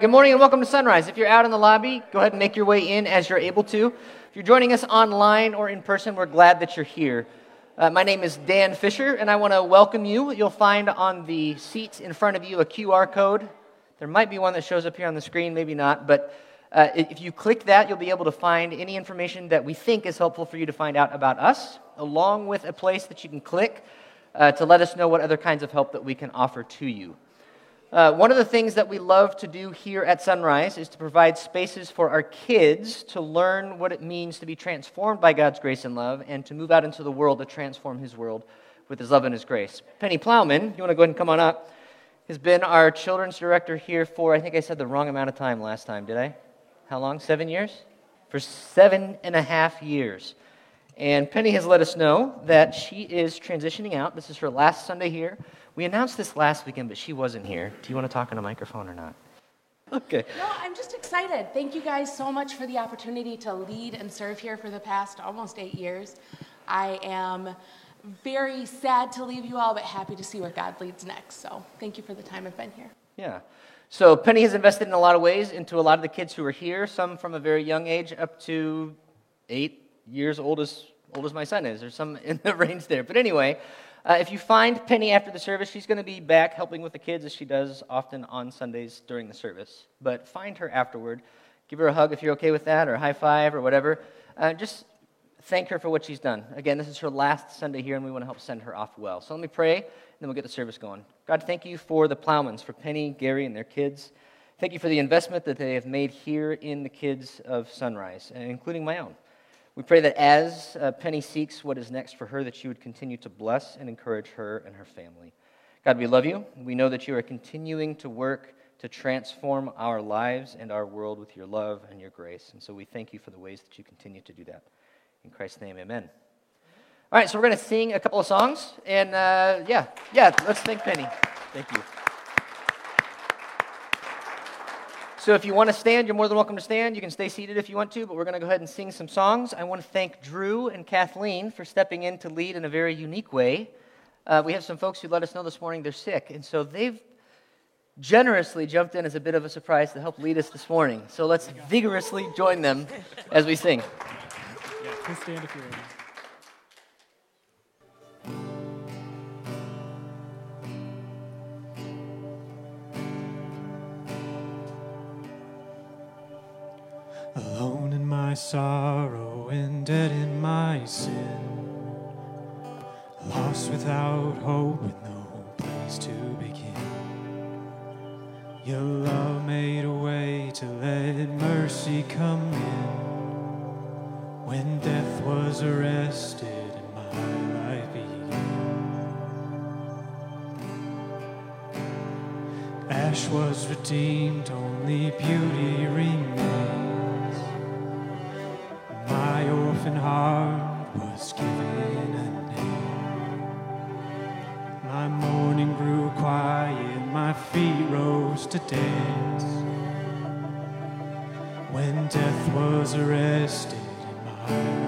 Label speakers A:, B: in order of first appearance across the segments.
A: Good morning and welcome to Sunrise. If you're out in the lobby, go ahead and make your way in as you're able to. If you're joining us online or in person, we're glad that you're here. Uh, my name is Dan Fisher, and I want to welcome you. You'll find on the seats in front of you a QR code. There might be one that shows up here on the screen, maybe not, but uh, if you click that, you'll be able to find any information that we think is helpful for you to find out about us, along with a place that you can click uh, to let us know what other kinds of help that we can offer to you. Uh, one of the things that we love to do here at Sunrise is to provide spaces for our kids to learn what it means to be transformed by God's grace and love and to move out into the world to transform His world with His love and His grace. Penny Plowman, you want to go ahead and come on up, has been our children's director here for, I think I said the wrong amount of time last time, did I? How long? Seven years? For seven and a half years. And Penny has let us know that she is transitioning out. This is her last Sunday here. We announced this last weekend, but she wasn't here. Do you want to talk on a microphone or not? Okay.
B: No, I'm just excited. Thank you guys so much for the opportunity to lead and serve here for the past almost eight years. I am very sad to leave you all, but happy to see where God leads next. So thank you for the time I've been here.
A: Yeah. So Penny has invested in a lot of ways into a lot of the kids who are here, some from a very young age up to eight years old as old as my son is, or some in the range there. But anyway, uh, if you find Penny after the service, she's going to be back helping with the kids as she does often on Sundays during the service. But find her afterward. Give her a hug if you're okay with that, or a high five, or whatever. Uh, just thank her for what she's done. Again, this is her last Sunday here, and we want to help send her off well. So let me pray, and then we'll get the service going. God, thank you for the Plowmans, for Penny, Gary, and their kids. Thank you for the investment that they have made here in the kids of Sunrise, including my own. We pray that as uh, Penny seeks what is next for her, that you would continue to bless and encourage her and her family. God, we love you. We know that you are continuing to work to transform our lives and our world with your love and your grace. And so we thank you for the ways that you continue to do that. In Christ's name, amen. All right, so we're going to sing a couple of songs. And uh, yeah, yeah, let's thank Penny. Thank you. So if you want to stand, you're more than welcome to stand. You can stay seated if you want to, but we're going to go ahead and sing some songs. I want to thank Drew and Kathleen for stepping in to lead in a very unique way. Uh, we have some folks who let us know this morning they're sick, and so they've generously jumped in as a bit of a surprise to help lead us this morning. So let's vigorously join them as we sing.
C: Yeah, stand if you're ready. Sorrow and dead in my sin. Lost without hope with no place to begin. Your love made a way to let mercy come in. When death was arrested my life began. Ash was redeemed, only beauty remains. Orphan heart was given a name. My mourning grew quiet, my feet rose to dance. When death was arrested in my life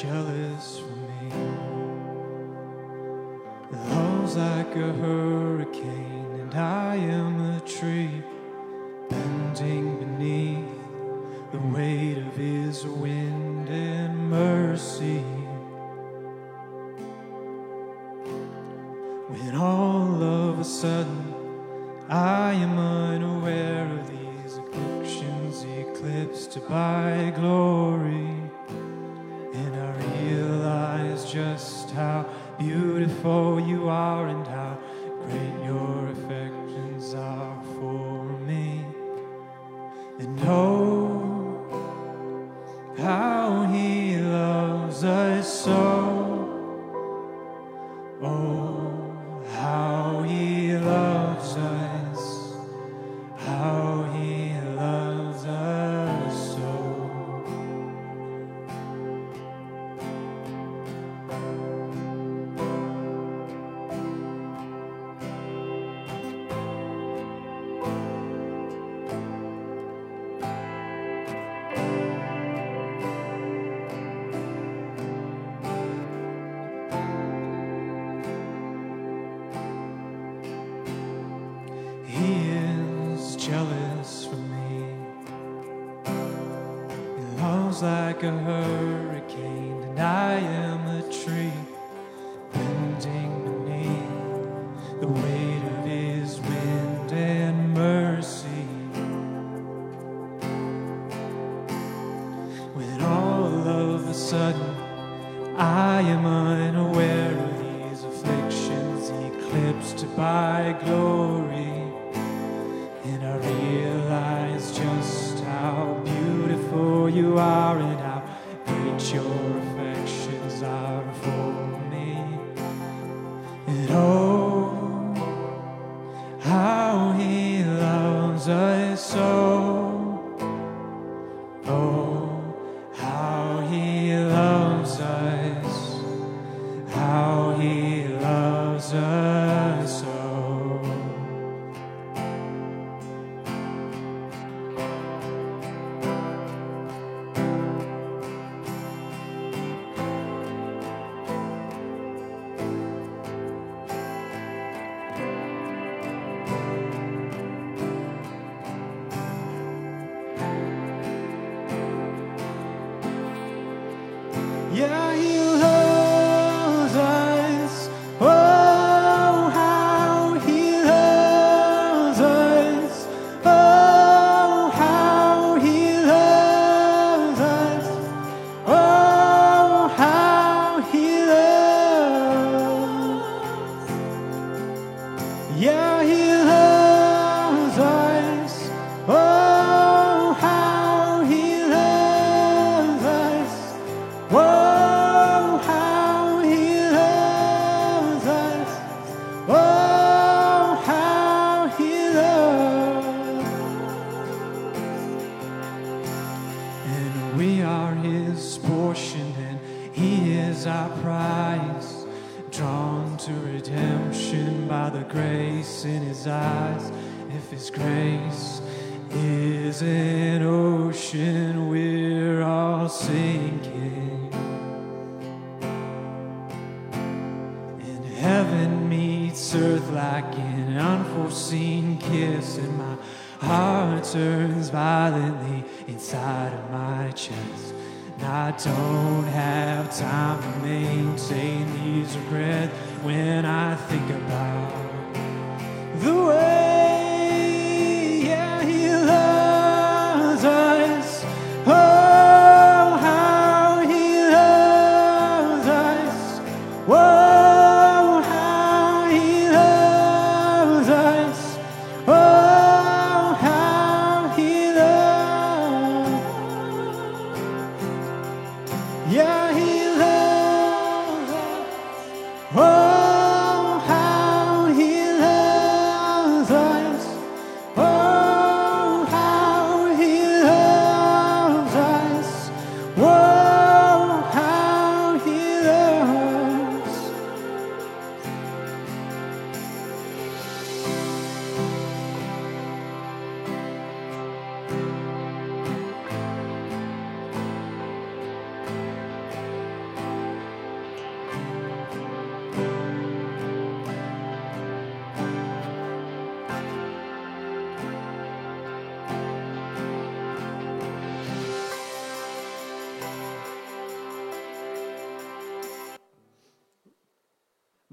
C: jealous for me. It blows like a hurricane, and I am a tree bending beneath the weight of His wind and mercy. When all of a sudden I am unaware of these afflictions eclipsed by glory. beautiful you are and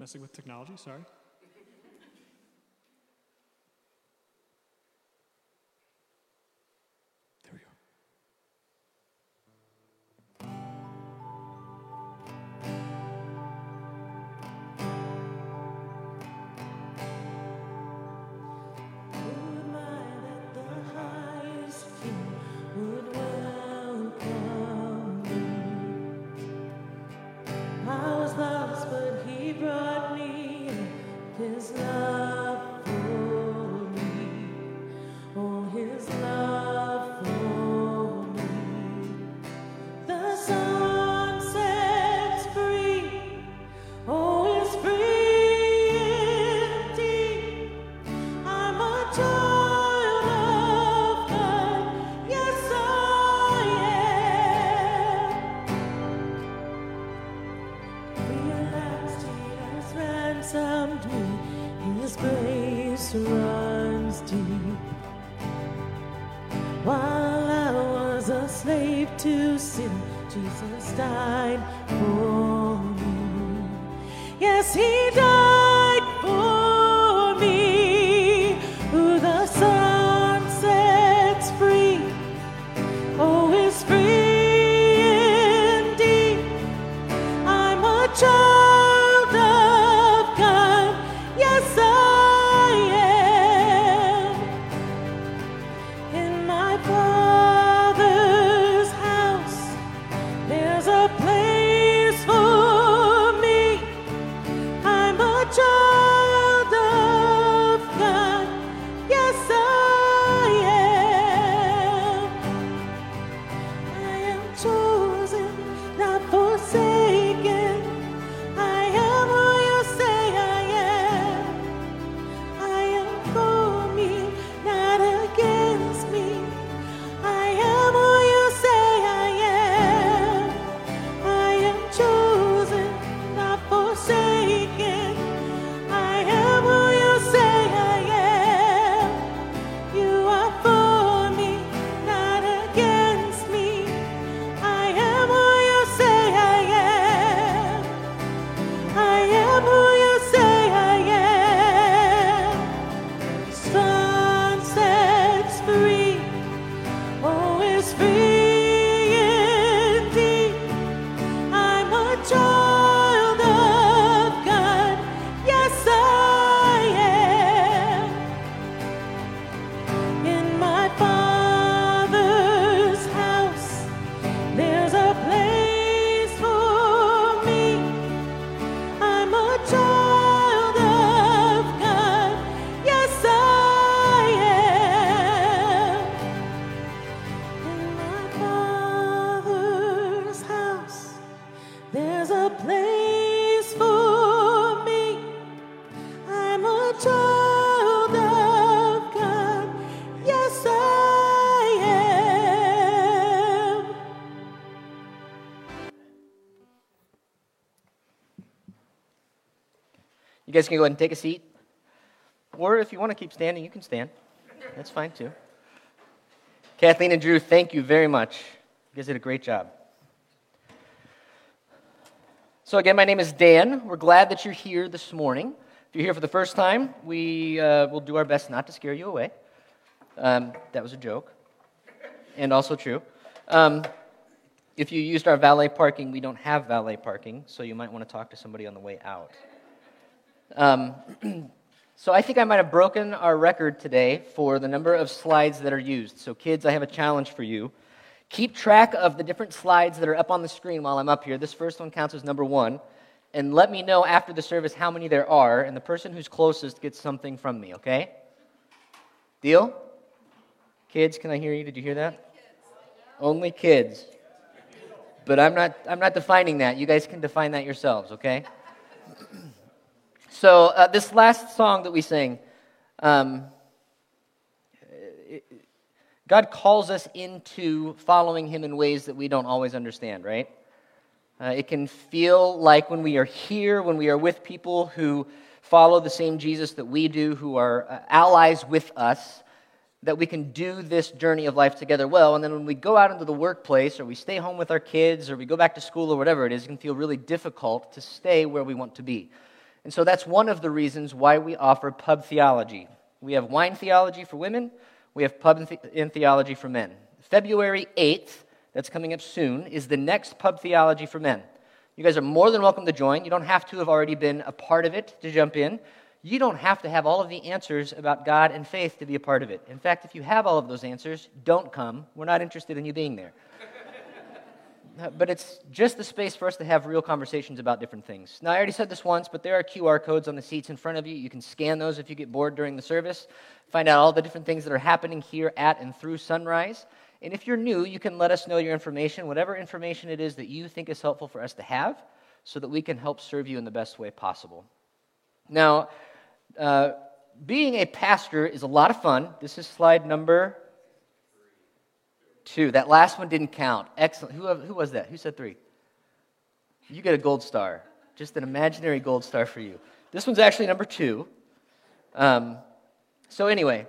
D: Messing with technology, sorry.
A: Guys can go ahead and take a seat. Or if you want to keep standing, you can stand. That's fine too. Kathleen and Drew, thank you very much. You guys did a great job. So, again, my name is Dan. We're glad that you're here this morning. If you're here for the first time, we uh, will do our best not to scare you away. Um, that was a joke, and also true. Um, if you used our valet parking, we don't have valet parking, so you might want to talk to somebody on the way out. Um, so I think I might have broken our record today for the number of slides that are used. So, kids, I have a challenge for you. Keep track of the different slides that are up on the screen while I'm up here. This first one counts as number one. And let me know after the service how many there are, and the person who's closest gets something from me, okay? Deal? Kids, can I hear you? Did you hear that? Only kids. But I'm not, I'm not defining that. You guys can define that yourselves, okay? So, uh, this last song that we sing, um, God calls us into following Him in ways that we don't always understand, right? Uh, it can feel like when we are here, when we are with people who follow the same Jesus that we do, who are uh, allies with us, that we can do this journey of life together well. And then when we go out into the workplace, or we stay home with our kids, or we go back to school, or whatever it is, it can feel really difficult to stay where we want to be. And so that's one of the reasons why we offer pub theology. We have wine theology for women, we have Pub in Theology for Men. February 8th, that's coming up soon, is the next Pub Theology for Men. You guys are more than welcome to join. You don't have to have already been a part of it to jump in. You don't have to have all of the answers about God and faith to be a part of it. In fact, if you have all of those answers, don't come. We're not interested in you being there. But it's just the space for us to have real conversations about different things. Now, I already said this once, but there are QR codes on the seats in front of you. You can scan those if you get bored during the service, find out all the different things that are happening here at and through Sunrise. And if you're new, you can let us know your information, whatever information it is that you think is helpful for us to have, so that we can help serve you in the best way possible. Now, uh, being a pastor is a lot of fun. This is slide number Two. That last one didn't count. Excellent. Who, who was that? Who said three? You get a gold star. Just an imaginary gold star for you. This one's actually number two. Um, so, anyway,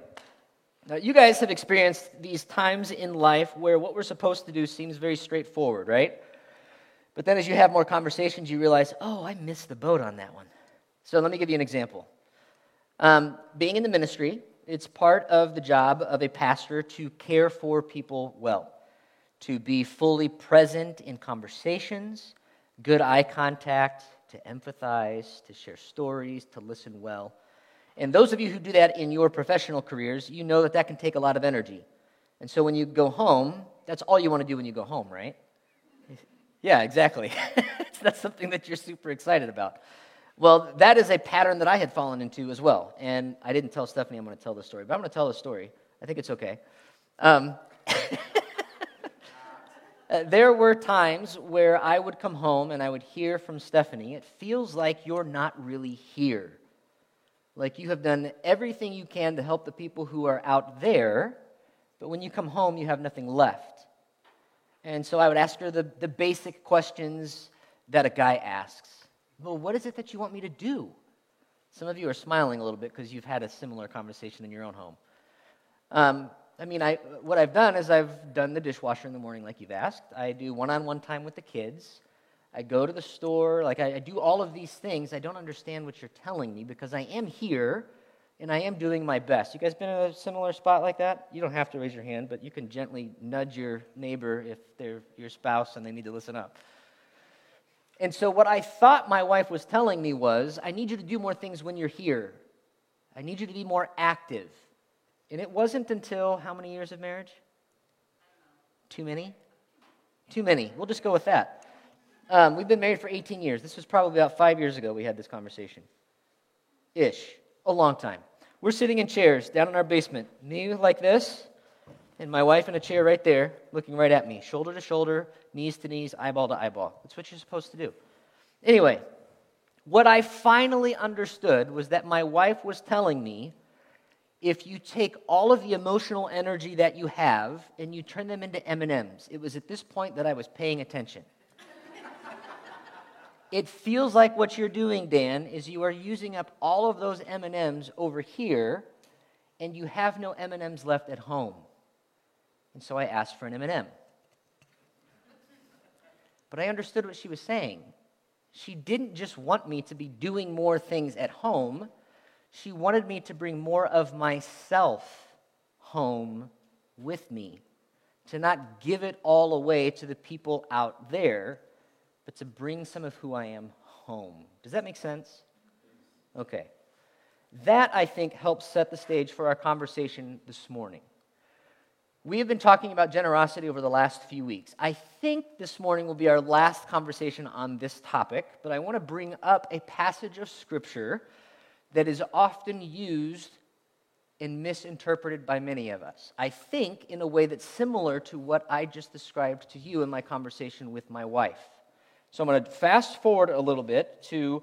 A: you guys have experienced these times in life where what we're supposed to do seems very straightforward, right? But then as you have more conversations, you realize, oh, I missed the boat on that one. So, let me give you an example. Um, being in the ministry, it's part of the job of a pastor to care for people well, to be fully present in conversations, good eye contact, to empathize, to share stories, to listen well. And those of you who do that in your professional careers, you know that that can take a lot of energy. And so when you go home, that's all you want to do when you go home, right? Yeah, exactly. that's something that you're super excited about. Well, that is a pattern that I had fallen into as well. And I didn't tell Stephanie I'm going to tell this story, but I'm going to tell the story. I think it's okay. Um, uh, there were times where I would come home and I would hear from Stephanie, it feels like you're not really here. Like you have done everything you can to help the people who are out there, but when you come home, you have nothing left. And so I would ask her the, the basic questions that a guy asks well, what is it that you want me to do? Some of you are smiling a little bit because you've had a similar conversation in your own home. Um, I mean, I, what I've done is I've done the dishwasher in the morning, like you've asked. I do one on one time with the kids. I go to the store. Like, I, I do all of these things. I don't understand what you're telling me because I am here and I am doing my best. You guys been in a similar spot like that? You don't have to raise your hand, but you can gently nudge your neighbor if they're your spouse and they need to listen up. And so, what I thought my wife was telling me was, I need you to do more things when you're here. I need you to be more active. And it wasn't until how many years of marriage? Too many? Too many. We'll just go with that. Um, we've been married for 18 years. This was probably about five years ago we had this conversation. Ish. A long time. We're sitting in chairs down in our basement, me like this, and my wife in a chair right there, looking right at me, shoulder to shoulder, knees to knees, eyeball to eyeball. That's what you're supposed to do. Anyway, what I finally understood was that my wife was telling me if you take all of the emotional energy that you have and you turn them into M&Ms. It was at this point that I was paying attention. It feels like what you're doing, Dan, is you are using up all of those M&Ms over here and you have no M&Ms left at home. And so I asked for an M&M. But I understood what she was saying. She didn't just want me to be doing more things at home. She wanted me to bring more of myself home with me, to not give it all away to the people out there, but to bring some of who I am home. Does that make sense? Okay. That, I think, helps set the stage for our conversation this morning. We have been talking about generosity over the last few weeks. I think this morning will be our last conversation on this topic, but I want to bring up a passage of Scripture that is often used and misinterpreted by many of us. I think in a way that's similar to what I just described to you in my conversation with my wife. So I'm going to fast forward a little bit to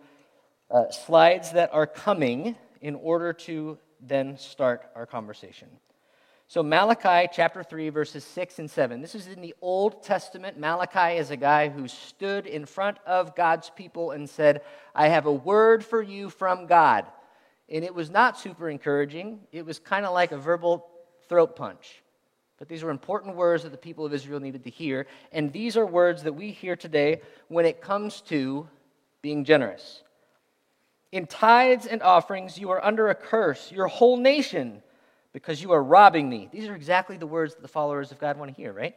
A: uh, slides that are coming in order to then start our conversation. So, Malachi chapter 3, verses 6 and 7. This is in the Old Testament. Malachi is a guy who stood in front of God's people and said, I have a word for you from God. And it was not super encouraging, it was kind of like a verbal throat punch. But these were important words that the people of Israel needed to hear. And these are words that we hear today when it comes to being generous. In tithes and offerings, you are under a curse, your whole nation, because you are robbing me. These are exactly the words that the followers of God want to hear, right?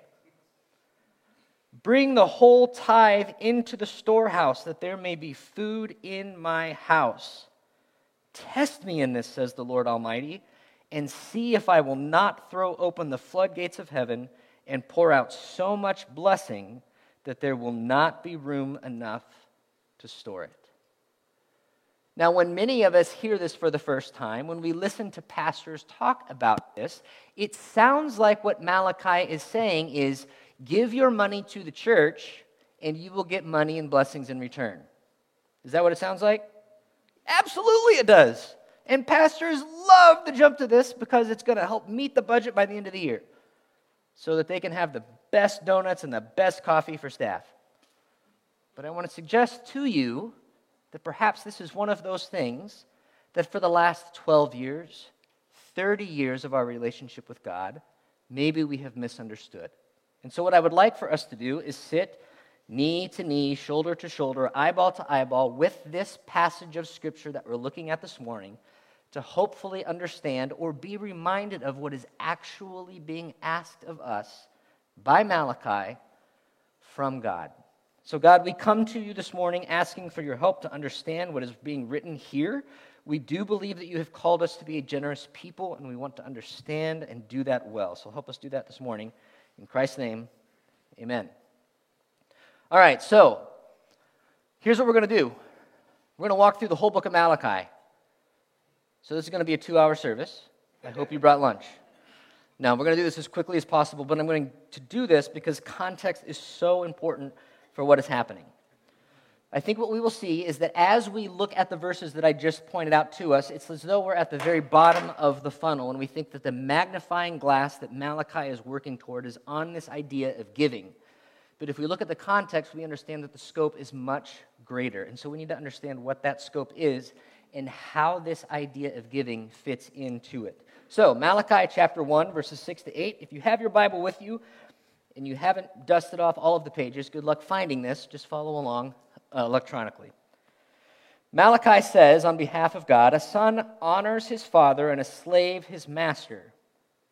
A: Bring the whole tithe into the storehouse, that there may be food in my house. Test me in this, says the Lord Almighty, and see if I will not throw open the floodgates of heaven and pour out so much blessing that there will not be room enough to store it. Now, when many of us hear this for the first time, when we listen to pastors talk about this, it sounds like what Malachi is saying is give your money to the church and you will get money and blessings in return. Is that what it sounds like? Absolutely, it does. And pastors love to jump to this because it's going to help meet the budget by the end of the year so that they can have the best donuts and the best coffee for staff. But I want to suggest to you that perhaps this is one of those things that for the last 12 years, 30 years of our relationship with God, maybe we have misunderstood. And so, what I would like for us to do is sit knee to knee, shoulder to shoulder, eyeball to eyeball with this passage of Scripture that we're looking at this morning to hopefully understand or be reminded of what is actually being asked of us by Malachi from God. So, God, we come to you this morning asking for your help to understand what is being written here. We do believe that you have called us to be a generous people, and we want to understand and do that well. So, help us do that this morning. In Christ's name, amen. All right, so here's what we're going to do we're going to walk through the whole book of Malachi. So this is going to be a two hour service. I hope you brought lunch. Now, we're going to do this as quickly as possible, but I'm going to do this because context is so important for what is happening. I think what we will see is that as we look at the verses that I just pointed out to us, it's as though we're at the very bottom of the funnel, and we think that the magnifying glass that Malachi is working toward is on this idea of giving. But if we look at the context, we understand that the scope is much greater. And so we need to understand what that scope is and how this idea of giving fits into it. So, Malachi chapter 1, verses 6 to 8. If you have your Bible with you and you haven't dusted off all of the pages, good luck finding this. Just follow along uh, electronically. Malachi says, on behalf of God, a son honors his father and a slave his master.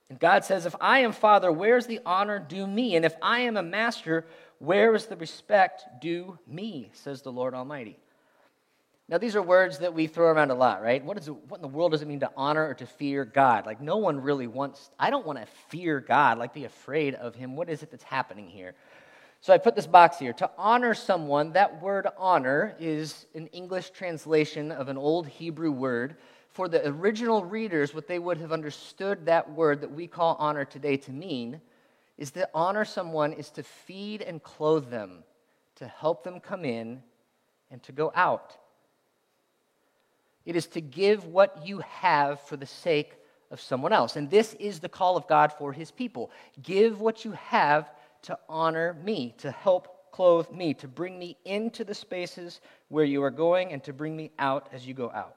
A: And God says, If I am father, where's the honor due me? And if I am a master, where is the respect due me? says the Lord Almighty. Now, these are words that we throw around a lot, right? What, is what in the world does it mean to honor or to fear God? Like, no one really wants, I don't want to fear God, like, be afraid of Him. What is it that's happening here? So I put this box here. To honor someone, that word honor is an English translation of an old Hebrew word for the original readers, what they would have understood that word that we call honor today to mean is to honor someone is to feed and clothe them, to help them come in and to go out. It is to give what you have for the sake of someone else. And this is the call of God for his people. Give what you have to honor me, to help clothe me, to bring me into the spaces where you are going, and to bring me out as you go out.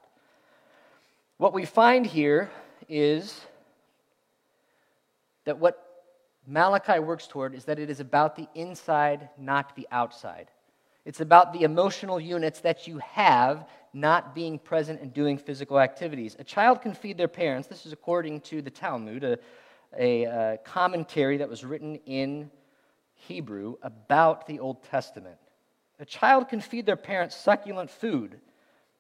A: What we find here is that what Malachi works toward is that it is about the inside, not the outside. It's about the emotional units that you have not being present and doing physical activities. A child can feed their parents. This is according to the Talmud, a, a, a uh, commentary that was written in Hebrew about the Old Testament. A child can feed their parents succulent food,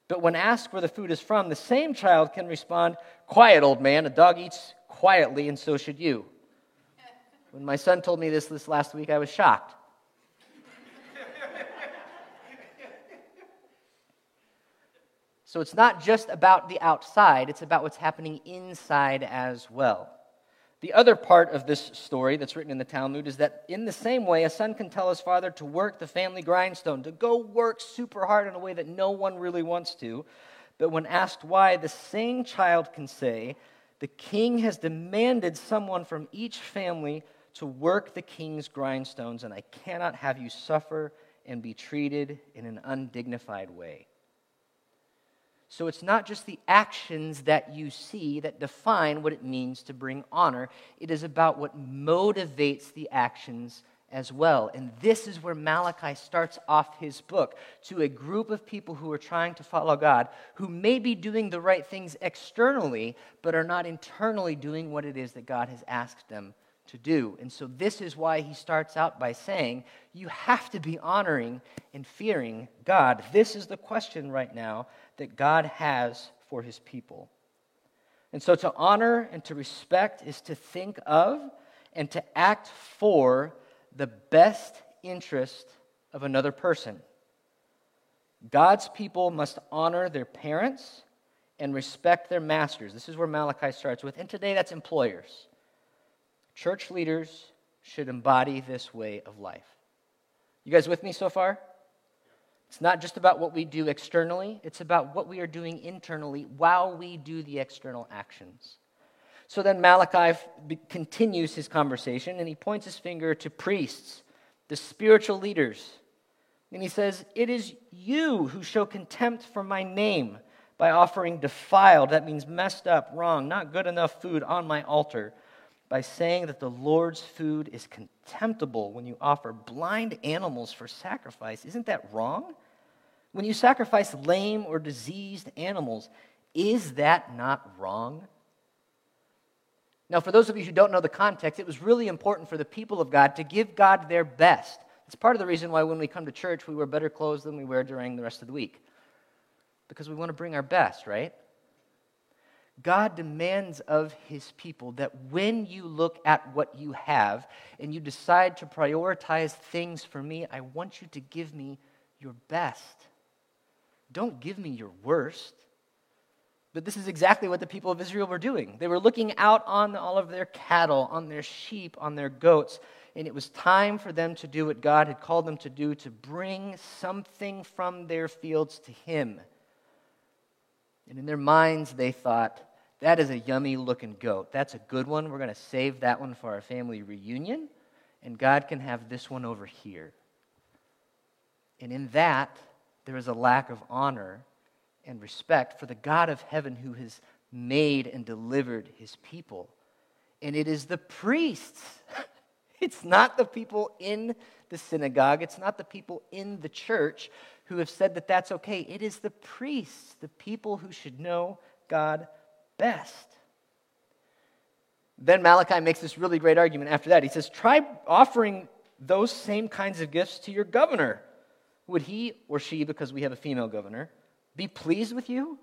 A: but when asked where the food is from, the same child can respond, Quiet, old man, a dog eats quietly, and so should you. When my son told me this this last week, I was shocked. So it's not just about the outside, it's about what's happening inside as well. The other part of this story that's written in the Talmud is that in the same way, a son can tell his father to work the family grindstone, to go work super hard in a way that no one really wants to. But when asked why, the same child can say, The king has demanded someone from each family to work the king's grindstones, and I cannot have you suffer and be treated in an undignified way. So it's not just the actions that you see that define what it means to bring honor, it is about what motivates the actions as well. And this is where Malachi starts off his book to a group of people who are trying to follow God, who may be doing the right things externally, but are not internally doing what it is that God has asked them to do. And so this is why he starts out by saying, You have to be honoring and fearing God. This is the question right now that God has for his people. And so to honor and to respect is to think of and to act for the best interest of another person. God's people must honor their parents and respect their masters. This is where Malachi starts with. And today that's employers. Church leaders should embody this way of life. You guys with me so far? It's not just about what we do externally, it's about what we are doing internally while we do the external actions. So then Malachi continues his conversation and he points his finger to priests, the spiritual leaders. And he says, It is you who show contempt for my name by offering defiled, that means messed up, wrong, not good enough food on my altar, by saying that the Lord's food is contemptible when you offer blind animals for sacrifice. Isn't that wrong? When you sacrifice lame or diseased animals, is that not wrong? Now, for those of you who don't know the context, it was really important for the people of God to give God their best. It's part of the reason why when we come to church, we wear better clothes than we wear during the rest of the week. Because we want to bring our best, right? God demands of his people that when you look at what you have and you decide to prioritize things for me, I want you to give me your best. Don't give me your worst. But this is exactly what the people of Israel were doing. They were looking out on all of their cattle, on their sheep, on their goats, and it was time for them to do what God had called them to do to bring something from their fields to Him. And in their minds, they thought, that is a yummy looking goat. That's a good one. We're going to save that one for our family reunion, and God can have this one over here. And in that, there is a lack of honor and respect for the God of heaven who has made and delivered his people. And it is the priests. It's not the people in the synagogue, it's not the people in the church who have said that that's okay. It is the priests, the people who should know God best. Then Malachi makes this really great argument after that. He says, Try offering those same kinds of gifts to your governor would he or she, because we have a female governor, be pleased with you?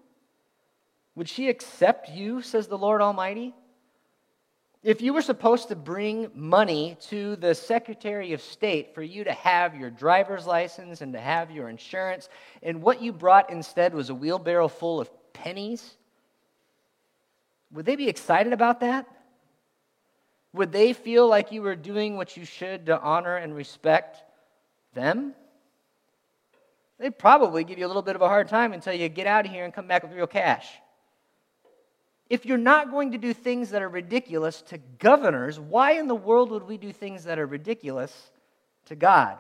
A: Would she accept you, says the Lord Almighty? If you were supposed to bring money to the Secretary of State for you to have your driver's license and to have your insurance, and what you brought instead was a wheelbarrow full of pennies, would they be excited about that? Would they feel like you were doing what you should to honor and respect them? They'd probably give you a little bit of a hard time until you get out of here and come back with real cash. If you're not going to do things that are ridiculous to governors, why in the world would we do things that are ridiculous to God?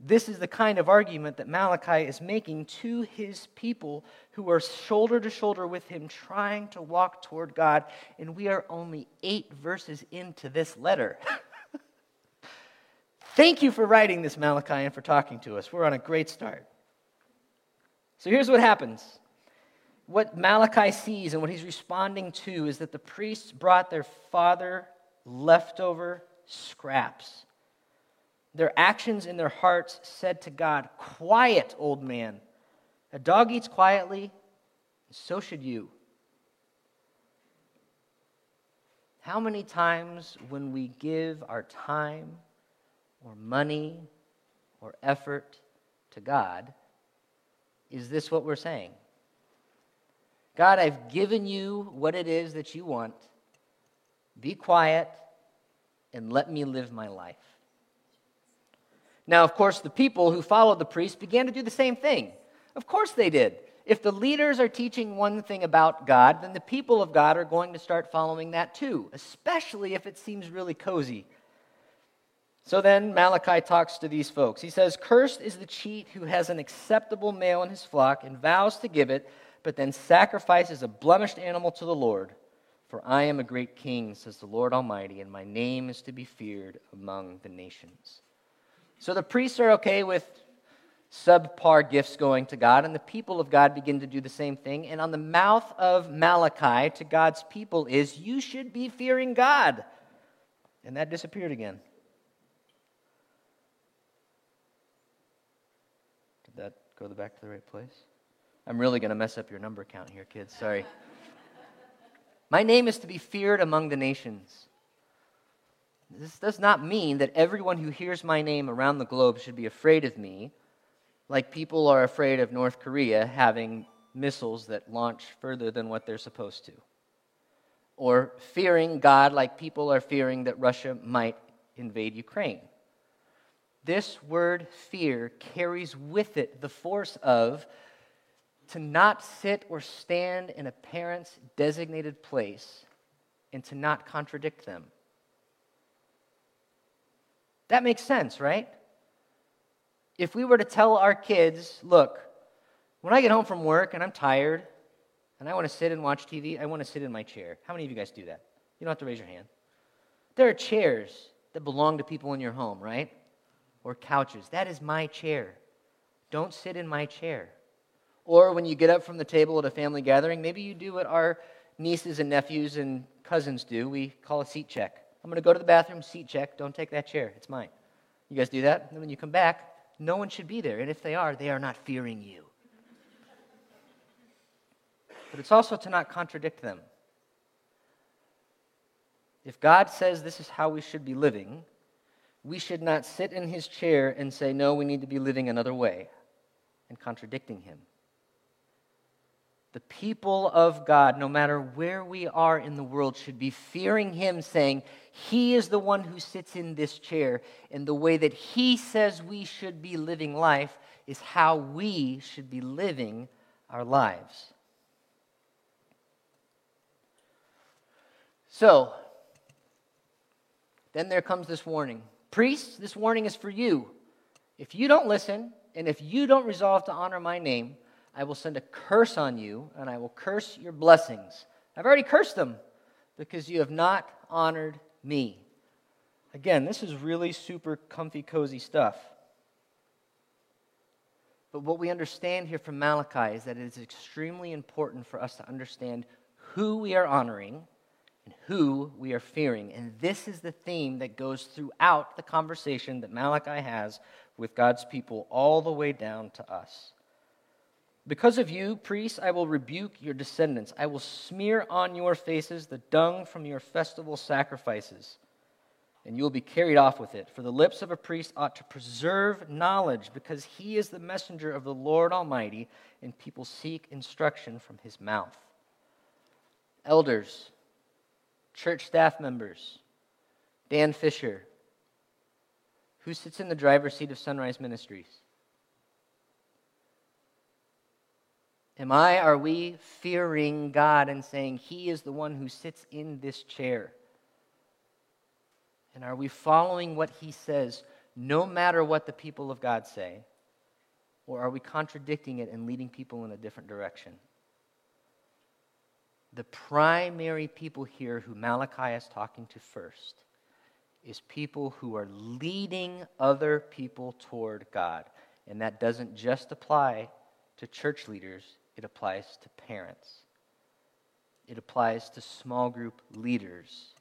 A: This is the kind of argument that Malachi is making to his people who are shoulder to shoulder with him, trying to walk toward God. And we are only eight verses into this letter. Thank you for writing this, Malachi, and for talking to us. We're on a great start. So here's what happens. What Malachi sees and what he's responding to is that the priests brought their father leftover scraps. Their actions in their hearts said to God, Quiet, old man. A dog eats quietly, and so should you. How many times when we give our time or money or effort to God, is this what we're saying? God, I've given you what it is that you want. Be quiet and let me live my life. Now, of course, the people who followed the priest began to do the same thing. Of course they did. If the leaders are teaching one thing about God, then the people of God are going to start following that too, especially if it seems really cozy. So then Malachi talks to these folks. He says, Cursed is the cheat who has an acceptable male in his flock and vows to give it, but then sacrifices a blemished animal to the Lord. For I am a great king, says the Lord Almighty, and my name is to be feared among the nations. So the priests are okay with subpar gifts going to God, and the people of God begin to do the same thing. And on the mouth of Malachi to God's people is, You should be fearing God. And that disappeared again. Did that go back to the right place? I'm really going to mess up your number count here, kids. Sorry. My name is to be feared among the nations. This does not mean that everyone who hears my name around the globe should be afraid of me, like people are afraid of North Korea having missiles that launch further than what they're supposed to. Or fearing God like people are fearing that Russia might invade Ukraine. This word fear carries with it the force of to not sit or stand in a parent's designated place and to not contradict them. That makes sense, right? If we were to tell our kids, look, when I get home from work and I'm tired and I want to sit and watch TV, I want to sit in my chair. How many of you guys do that? You don't have to raise your hand. There are chairs that belong to people in your home, right? Or couches. That is my chair. Don't sit in my chair. Or when you get up from the table at a family gathering, maybe you do what our nieces and nephews and cousins do. We call a seat check. I'm going to go to the bathroom, seat check. Don't take that chair. It's mine. You guys do that? And when you come back, no one should be there. And if they are, they are not fearing you. But it's also to not contradict them. If God says this is how we should be living, we should not sit in his chair and say, no, we need to be living another way, and contradicting him the people of God, no matter where we are in the world, should be fearing Him, saying, He is the one who sits in this chair, and the way that He says we should be living life is how we should be living our lives. So, then there comes this warning. Priests, this warning is for you. If you don't listen, and if you don't resolve to honor my name, I will send a curse on you, and I will curse your blessings. I've already cursed them because you have not honored me. Again, this is really super comfy, cozy stuff. But what we understand here from Malachi is that it is extremely important for us to understand who we are honoring and who we are fearing. And this is the theme that goes throughout the conversation that Malachi has with God's people, all the way down to us. Because of you, priests, I will rebuke your descendants. I will smear on your faces the dung from your festival sacrifices, and you will be carried off with it. For the lips of a priest ought to preserve knowledge, because he is the messenger of the Lord Almighty, and people seek instruction from his mouth. Elders, church staff members, Dan Fisher, who sits in the driver's seat of Sunrise Ministries? Am I, are we fearing God and saying, He is the one who sits in this chair? And are we following what He says no matter what the people of God say? Or are we contradicting it and leading people in a different direction? The primary people here who Malachi is talking to first is people who are leading other people toward God. And that doesn't just apply to church leaders, it applies to parents, it applies to small group leaders,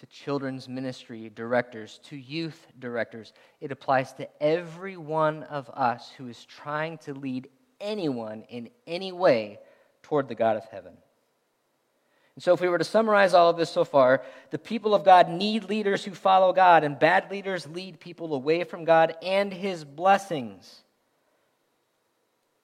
A: to children's ministry directors, to youth directors. It applies to every one of us who is trying to lead anyone in any way toward the God of heaven. And so, if we were to summarize all of this so far, the people of God need leaders who follow God, and bad leaders lead people away from God and his blessings.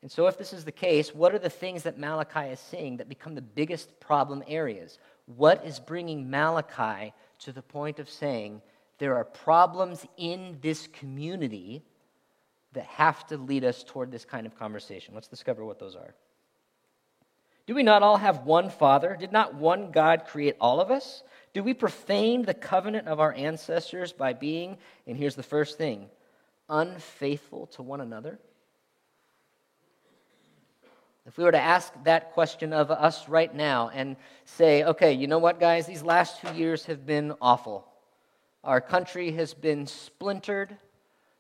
A: And so, if this is the case, what are the things that Malachi is seeing that become the biggest problem areas? What is bringing Malachi to the point of saying there are problems in this community that have to lead us toward this kind of conversation? Let's discover what those are. Do we not all have one Father? Did not one God create all of us? Do we profane the covenant of our ancestors by being, and here's the first thing, unfaithful to one another? If we were to ask that question of us right now and say, okay, you know what, guys, these last two years have been awful. Our country has been splintered.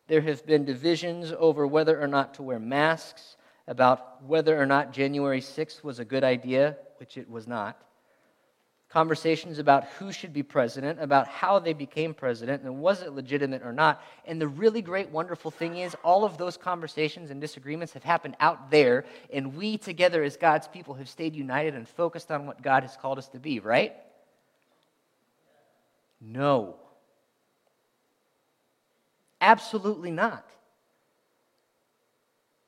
A: There have been divisions over whether or not to wear masks about whether or not January 6th was a good idea, which it was not. Conversations about who should be president, about how they became president, and was it legitimate or not. And the really great, wonderful thing is, all of those conversations and disagreements have happened out there, and we together as God's people have stayed united and focused on what God has called us to be, right? No. Absolutely not.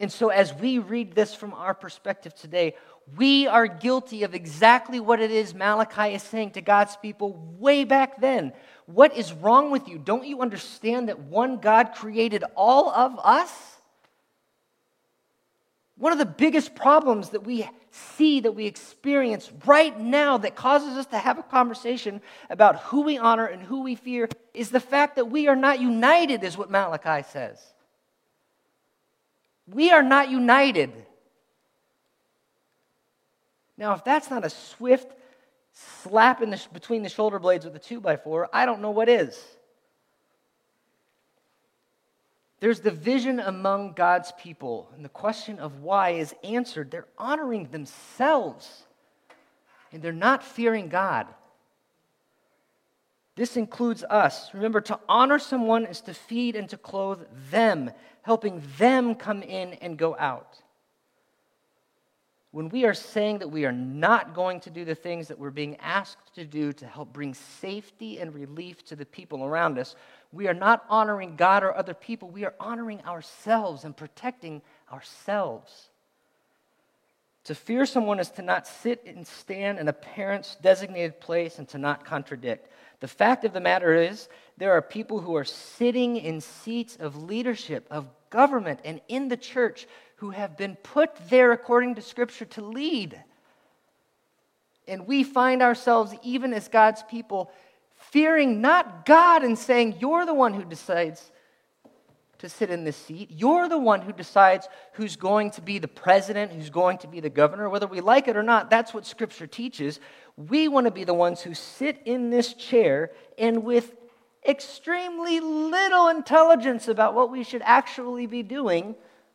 A: And so, as we read this from our perspective today, we are guilty of exactly what it is Malachi is saying to God's people way back then. What is wrong with you? Don't you understand that one God created all of us? One of the biggest problems that we see, that we experience right now, that causes us to have a conversation about who we honor and who we fear, is the fact that we are not united, is what Malachi says. We are not united. Now, if that's not a swift slap in the, between the shoulder blades with a 2 by 4 I don't know what is. There's division among God's people, and the question of why is answered. They're honoring themselves, and they're not fearing God. This includes us. Remember, to honor someone is to feed and to clothe them, helping them come in and go out. When we are saying that we are not going to do the things that we're being asked to do to help bring safety and relief to the people around us, we are not honoring God or other people. We are honoring ourselves and protecting ourselves. To fear someone is to not sit and stand in a parent's designated place and to not contradict. The fact of the matter is, there are people who are sitting in seats of leadership, of government, and in the church who have been put there according to Scripture to lead. And we find ourselves, even as God's people, fearing not God and saying, You're the one who decides to sit in this seat. You're the one who decides who's going to be the president, who's going to be the governor. Whether we like it or not, that's what Scripture teaches. We want to be the ones who sit in this chair and with extremely little intelligence about what we should actually be doing,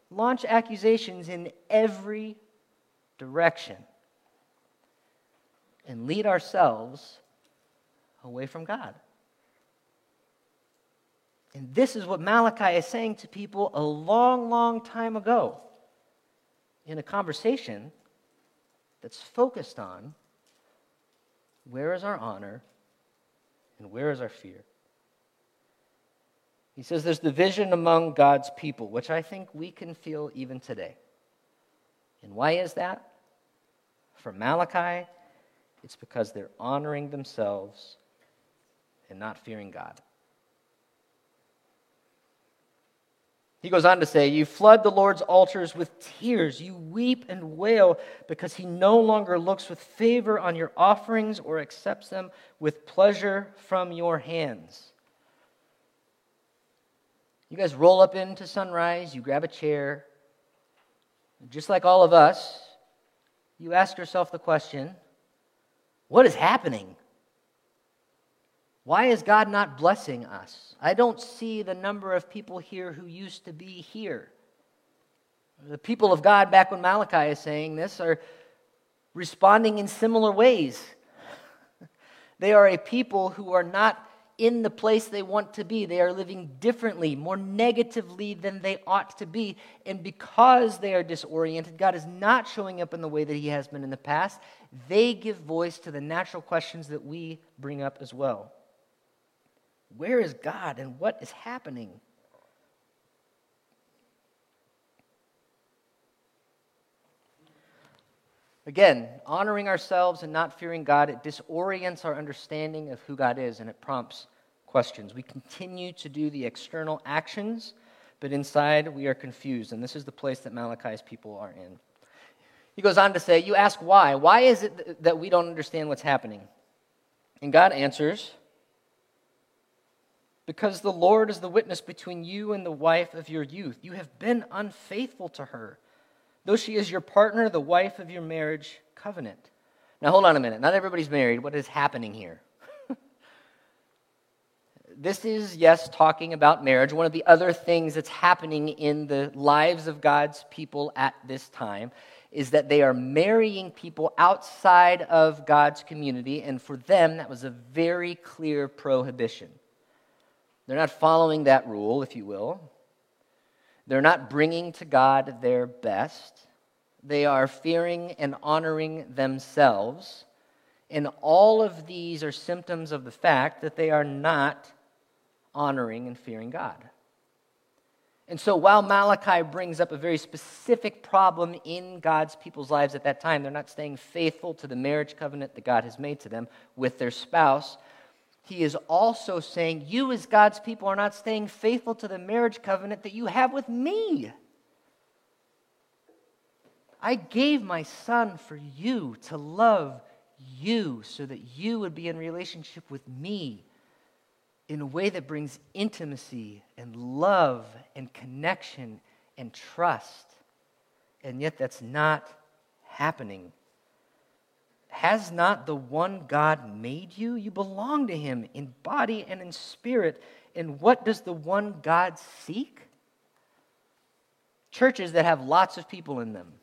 A: launch accusations in every direction and lead ourselves away from God. And this is what Malachi is saying to people a long, long time ago in a conversation that's focused on where is our honor and where is our fear. He says there's division among God's people, which I think we can feel even today. And why is that? For Malachi, it's because they're honoring themselves and not fearing God. He goes on to say, You flood the Lord's altars with tears. You weep and wail because he no longer looks with favor on your offerings or accepts them with pleasure from your hands. You guys roll up into sunrise, you grab a chair. Just like all of us, you ask yourself the question what is happening? Why is God not blessing us? I don't see the number of people here who used to be here. The people of God, back when Malachi is saying this, are responding in similar ways. They are a people who are not in the place they want to be. They are living differently, more negatively than they ought to be. And because they are disoriented, God is not showing up in the way that He has been in the past. They give voice to the natural questions that we bring up as well. Where is God and what is happening? Again, honoring ourselves and not fearing God, it disorients our understanding of who God is and it prompts questions. We continue to do the external actions, but inside we are confused. And this is the place that Malachi's people are in. He goes on to say, You ask why. Why is it that we don't understand what's happening? And God answers, Because the Lord is the witness between you and the wife of your youth. You have been unfaithful to her though she is your partner, the wife of your marriage covenant. Now, hold on a minute. Not everybody's married. What is happening here? this is, yes, talking about marriage. One of the other things that's happening in the lives of God's people at this time is that they are marrying people outside of God's community, and for them, that was a very clear prohibition. They're not following that rule, if you will. They're not bringing to God their best. They are fearing and honoring themselves. And all of these are symptoms of the fact that they are not honoring and fearing God. And so, while Malachi brings up a very specific problem in God's people's lives at that time, they're not staying faithful to the marriage covenant that God has made to them with their spouse he is also saying, You, as God's people, are not staying faithful to the marriage covenant that you have with me. I gave my son for you to love you so that you would be in relationship with me in a way that brings intimacy and love and connection and trust. And yet, that's not happening. Has not the one God made you? You belong to him in body and in spirit. And what does the one God seek? Churches that have lots of people in them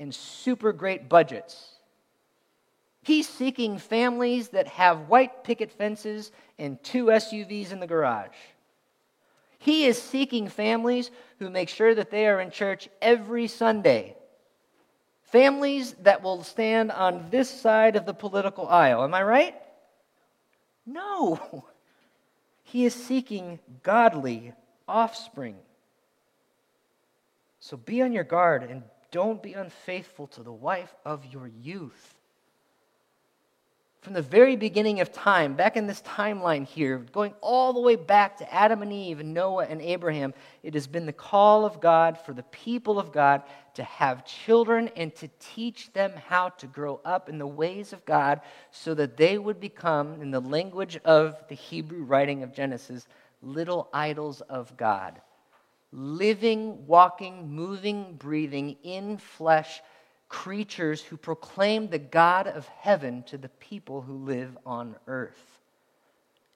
A: and super great budgets. He's seeking families that have white picket fences and two SUVs in the garage. He is seeking families who make sure that they are in church every Sunday Families that will stand on this side of the political aisle. Am I right? No. He is seeking godly offspring. So be on your guard and don't be unfaithful to the wife of your youth from the very beginning of time, back in this timeline here, going all the way back to Adam and Eve and Noah and Abraham, it has been the call of God for the people of God to have children and to teach them how to grow up in the ways of God so that they would become, in the language of the Hebrew writing of Genesis, little idols of God. Living, walking, moving, breathing in flesh creatures who proclaim the God of heaven to the people who live on earth.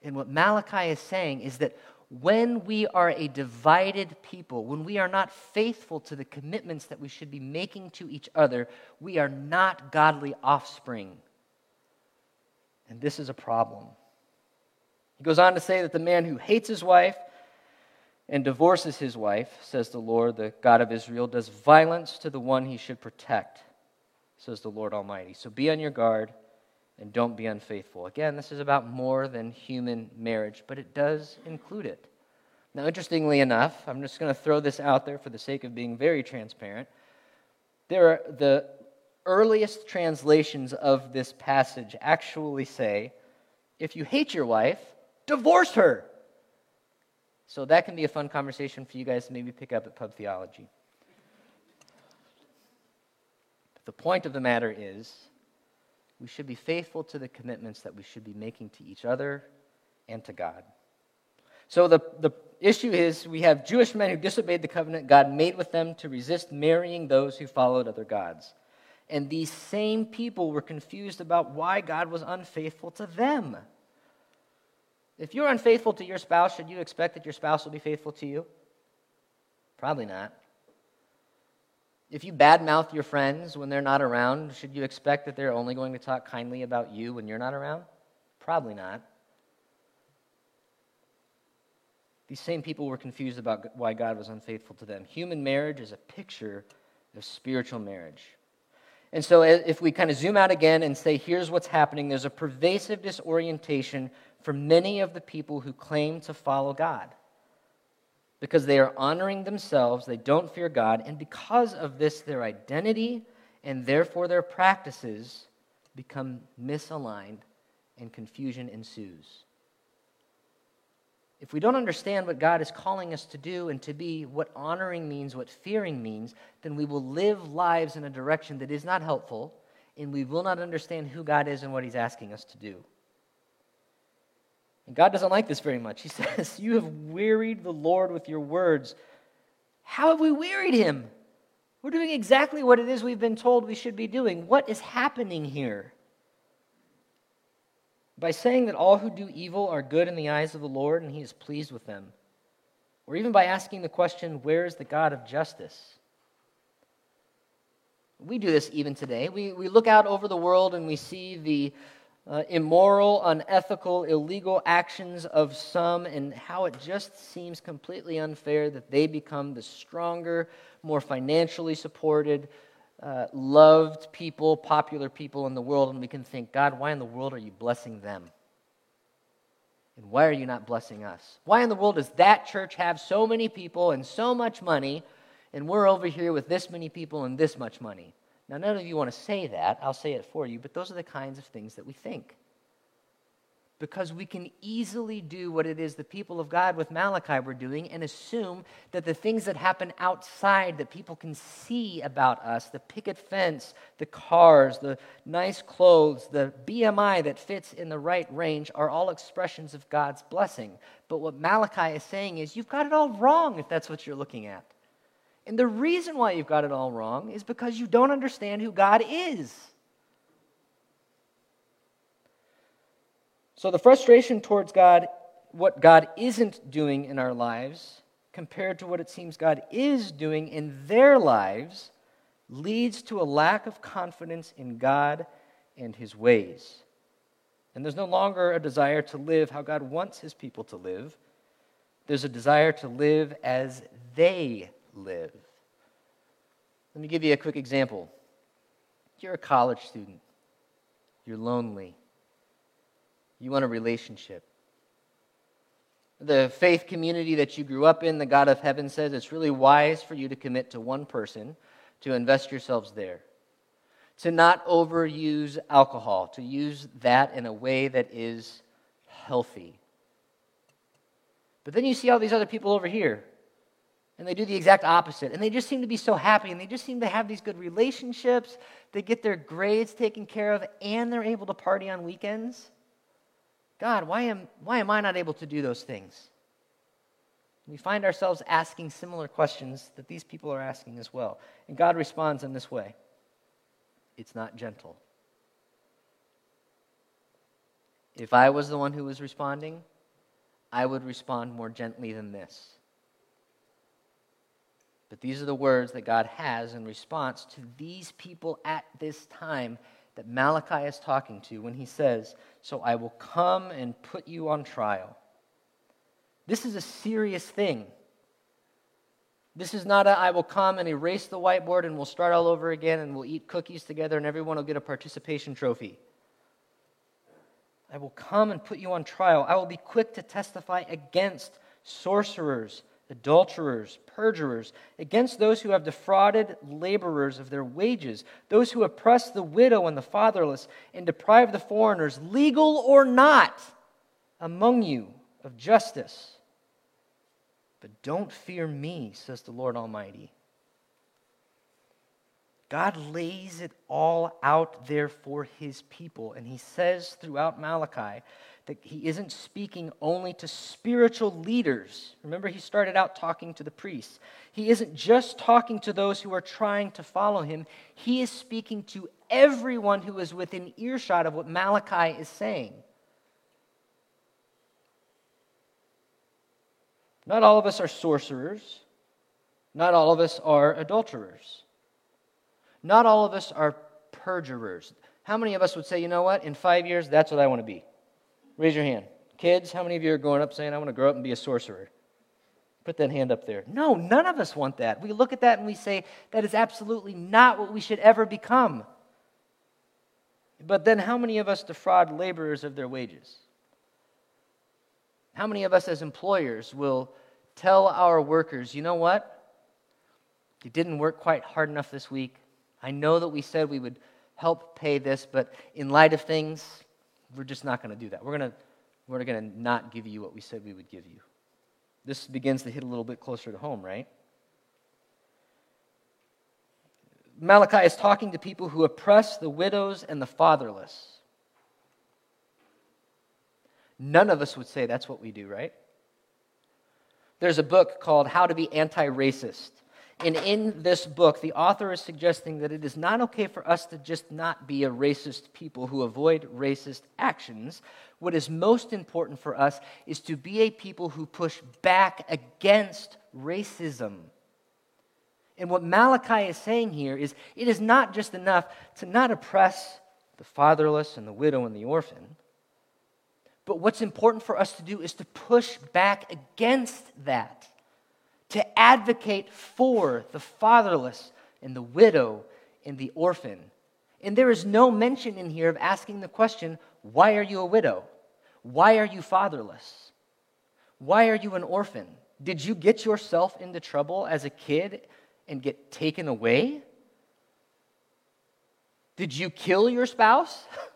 A: And what Malachi is saying is that when we are a divided people, when we are not faithful to the commitments that we should be making to each other, we are not godly offspring. And this is a problem. He goes on to say that the man who hates his wife and divorces his wife, says the Lord, the God of Israel, does violence to the one he should protect says the Lord Almighty. So be on your guard and don't be unfaithful. Again, this is about more than human marriage, but it does include it. Now, interestingly enough, I'm just going to throw this out there for the sake of being very transparent. There are the earliest translations of this passage actually say, if you hate your wife, divorce her. So that can be a fun conversation for you guys to maybe pick up at Pub Theology. The point of the matter is, we should be faithful to the commitments that we should be making to each other and to God. So, the, the issue is we have Jewish men who disobeyed the covenant God made with them to resist marrying those who followed other gods. And these same people were confused about why God was unfaithful to them. If you're unfaithful to your spouse, should you expect that your spouse will be faithful to you? Probably not. If you badmouth your friends when they're not around, should you expect that they're only going to talk kindly about you when you're not around? Probably not. These same people were confused about why God was unfaithful to them. Human marriage is a picture of spiritual marriage. And so, if we kind of zoom out again and say, here's what's happening, there's a pervasive disorientation for many of the people who claim to follow God. Because they are honoring themselves, they don't fear God, and because of this, their identity and therefore their practices become misaligned and confusion ensues. If we don't understand what God is calling us to do and to be, what honoring means, what fearing means, then we will live lives in a direction that is not helpful, and we will not understand who God is and what He's asking us to do. And God doesn't like this very much. He says, You have wearied the Lord with your words. How have we wearied Him? We're doing exactly what it is we've been told we should be doing. What is happening here? by saying that all who do evil are good in the eyes of the Lord and he is pleased with them. Or even by asking the question, Where is the God of justice? We do this even today. We, we look out over the world and we see the uh, immoral, unethical, illegal actions of some and how it just seems completely unfair that they become the stronger, more financially supported, uh, loved people, popular people in the world, and we can think, God, why in the world are you blessing them? And why are you not blessing us? Why in the world does that church have so many people and so much money, and we're over here with this many people and this much money? Now, none of you want to say that. I'll say it for you, but those are the kinds of things that we think because we can easily do what it is the people of God with Malachi were doing and assume that the things that happen outside that people can see about us the picket fence, the cars, the nice clothes, the BMI that fits in the right range are all expressions of God's blessing. But what Malachi is saying is you've got it all wrong if that's what you're looking at. And the reason why you've got it all wrong is because you don't understand who God is. So the frustration towards God, what God isn't doing in our lives, compared to what it seems God is doing in their lives, leads to a lack of confidence in God and his ways. And there's no longer a desire to live how God wants his people to live. There's a desire to live as they live. Let me give you a quick example. You're a college student, you're lonely you want a relationship. The faith community that you grew up in, the God of heaven says it's really wise for you to commit to one person, to invest yourselves there. To not overuse alcohol, to use that in a way that is healthy. But then you see all these other people over here, and they do the exact opposite. And they just seem to be so happy, and they just seem to have these good relationships. They get their grades taken care of, and they're able to party on weekends. God, why am, why am I not able to do those things? We find ourselves asking similar questions that these people are asking as well. And God responds in this way it's not gentle. If I was the one who was responding, I would respond more gently than this. But these are the words that God has in response to these people at this time that Malachi is talking to when he says, So I will come and put you on trial. This is a serious thing. This is not a I will come and erase the whiteboard and we'll start all over again and we'll eat cookies together and everyone will get a participation trophy. I will come and put you on trial. I will be quick to testify against sorcerers adulterers, perjurers, against those who have defrauded laborers of their wages, those who oppress the widow and the fatherless, and deprive the foreigners, legal or not, among you of justice. But don't fear me, says the Lord Almighty. God lays it all out there for his people. And he says throughout Malachi that he isn't speaking only to spiritual leaders. Remember, he started out talking to the priests. He isn't just talking to those who are trying to follow him, he is speaking to everyone who is within earshot of what Malachi is saying. Not all of us are sorcerers. Not all of us are adulterers. Not all of us are perjurers. How many of us would say, you know what, in five years, that's what I want to be? Raise your hand. Kids, how many of you are growing up saying, I want to grow up and be a sorcerer? Put that hand up there. No, none of us want that. We look at that and we say, that is absolutely not what we should ever become. But then, how many of us defraud laborers of their wages? How many of us as employers will tell our workers, you know what? You didn't work quite hard enough this week. I know that we said we would help pay this, but in light of things, we're just not going to do that. We're going to we're going to not give you what we said we would give you. This begins to hit a little bit closer to home, right? Malachi is talking to people who oppress the widows and the fatherless. None of us would say that's what we do, right? There's a book called How to Be Anti Racist. And in this book, the author is suggesting that it is not okay for us to just not be a racist people who avoid racist actions. What is most important for us is to be a people who push back against racism. And what Malachi is saying here is it is not just enough to not oppress the fatherless and the widow and the orphan. But what's important for us to do is to push back against that to advocate for the fatherless and the widow and the orphan. And there is no mention in here of asking the question, why are you a widow? Why are you fatherless? Why are you an orphan? Did you get yourself into trouble as a kid and get taken away? Did you kill your spouse?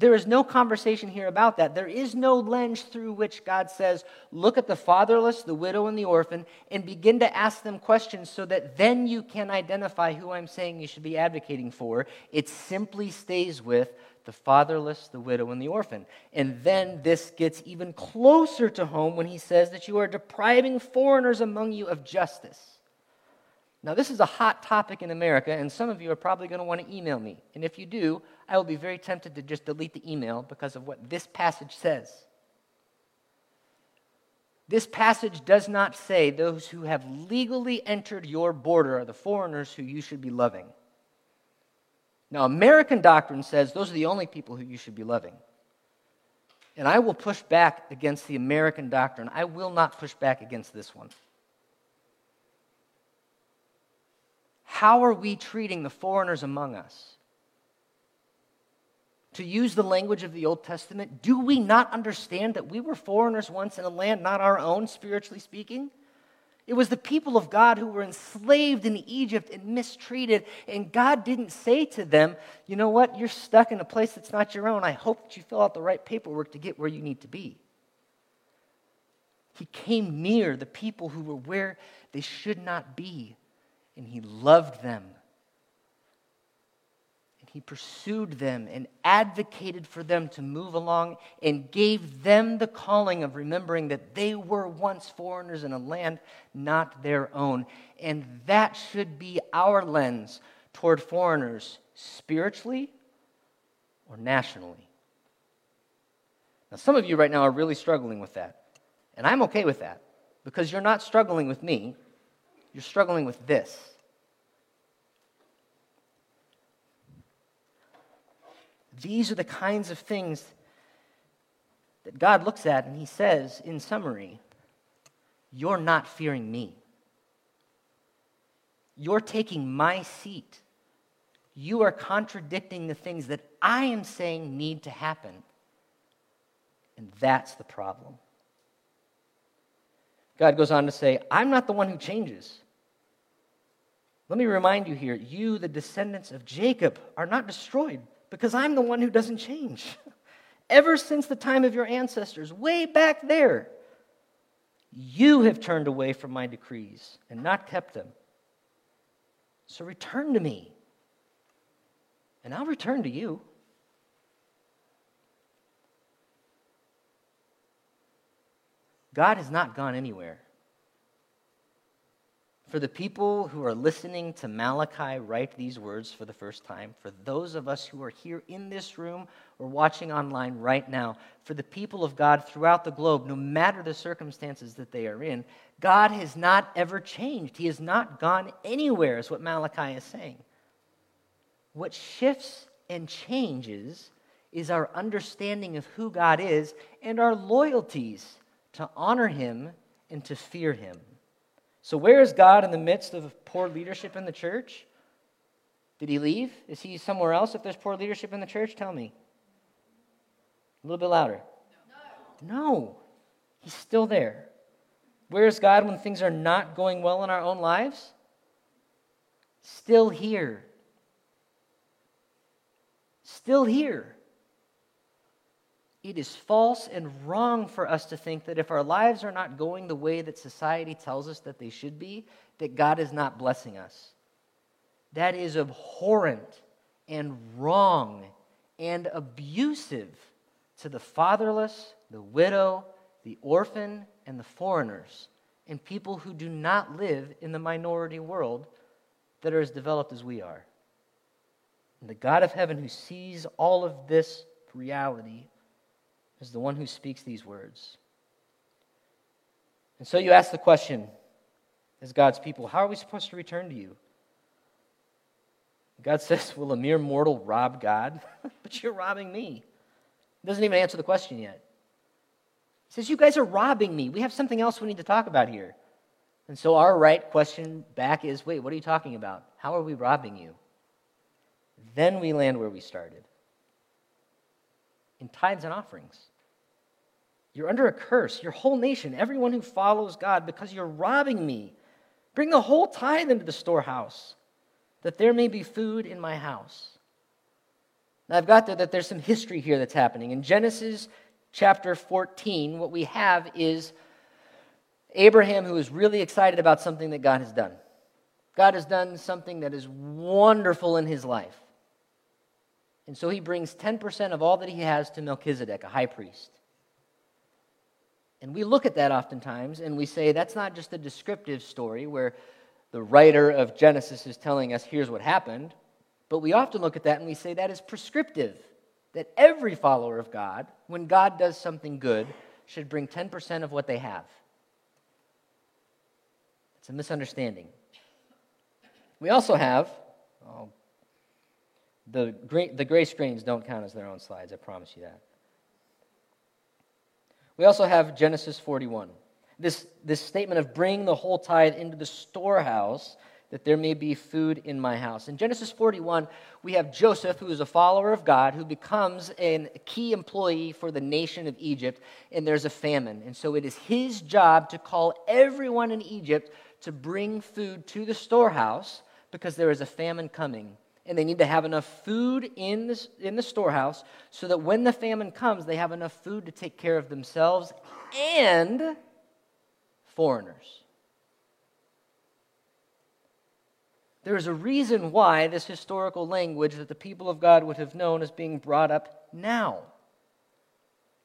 A: There is no conversation here about that. There is no lens through which God says, look at the fatherless, the widow, and the orphan, and begin to ask them questions so that then you can identify who I'm saying you should be advocating for. It simply stays with the fatherless, the widow, and the orphan. And then this gets even closer to home when he says that you are depriving foreigners among you of justice. Now, this is a hot topic in America, and some of you are probably going to want to email me. And if you do, I will be very tempted to just delete the email because of what this passage says. This passage does not say those who have legally entered your border are the foreigners who you should be loving. Now, American doctrine says those are the only people who you should be loving. And I will push back against the American doctrine. I will not push back against this one. How are we treating the foreigners among us? To use the language of the Old Testament, do we not understand that we were foreigners once in a land not our own, spiritually speaking? It was the people of God who were enslaved in Egypt and mistreated, and God didn't say to them, You know what? You're stuck in a place that's not your own. I hope that you fill out the right paperwork to get where you need to be. He came near the people who were where they should not be and he loved them. And he pursued them and advocated for them to move along and gave them the calling of remembering that they were once foreigners in a land not their own. And that should be our lens toward foreigners spiritually or nationally. Now, some of you right now are really struggling with that. And I'm okay with that because you're not struggling with me, you're struggling with this. These are the kinds of things that God looks at and he says, in summary, You're not fearing me. You're taking my seat. You are contradicting the things that I am saying need to happen. And that's the problem. God goes on to say, I'm not the one who changes. Let me remind you here you, the descendants of Jacob, are not destroyed because I'm the one who doesn't change. Ever since the time of your ancestors, way back there, you have turned away from my decrees and not kept them. So return to me, and I'll return to you. God has not gone anywhere. For the people who are listening to Malachi write these words for the first time, for those of us who are here in this room or watching online right now, for the people of God throughout the globe, no matter the circumstances that they are in, God has not ever changed. He has not gone anywhere, is what Malachi is saying. What shifts and changes is our understanding of who God is and our loyalties to honor Him and to fear Him. So, where is God in the midst of poor leadership in the church? Did he leave? Is he somewhere else if there's poor leadership in the church? Tell me. A little bit louder. No. no. He's still there. Where is God when things are not going well in our own lives? Still here. Still here. It is false and wrong for us to think that if our lives are not going the way that society tells us that they should be, that God is not blessing us. That is abhorrent and wrong and abusive to the fatherless, the widow, the orphan, and the foreigners, and people who do not live in the minority world that are as developed as we are. And the God of heaven who sees all of this reality is the one who speaks these words. And so you ask the question, as God's people, how are we supposed to return to you? God says, Will a mere mortal rob God? but you're robbing me. He doesn't even answer the question yet. He says, You guys are robbing me. We have something else we need to talk about here. And so our right question back is wait, what are you talking about? How are we robbing you? Then we land where we started in tithes and offerings. You're under a curse, your whole nation, everyone who follows God, because you're robbing me. Bring the whole tithe into the storehouse, that there may be food in my house. Now, I've got there that there's some history here that's happening. In Genesis chapter 14, what we have is Abraham who is really excited about something that God has done. God has done something that is wonderful in his life. And so he brings 10% of all that he has to Melchizedek, a high priest. And we look at that oftentimes and we say that's not just a descriptive story where the writer of Genesis is telling us here's what happened, but we often look at that and we say that is prescriptive. That every follower of God, when God does something good, should bring 10% of what they have. It's a misunderstanding. We also have, oh, the, gray, the gray screens don't count as their own slides, I promise you that. We also have Genesis 41. This, this statement of bring the whole tithe into the storehouse that there may be food in my house. In Genesis 41, we have Joseph, who is a follower of God, who becomes a key employee for the nation of Egypt, and there's a famine. And so it is his job to call everyone in Egypt to bring food to the storehouse because there is a famine coming and they need to have enough food in, this, in the storehouse so that when the famine comes, they have enough food to take care of themselves and foreigners. There is a reason why this historical language that the people of God would have known is being brought up now.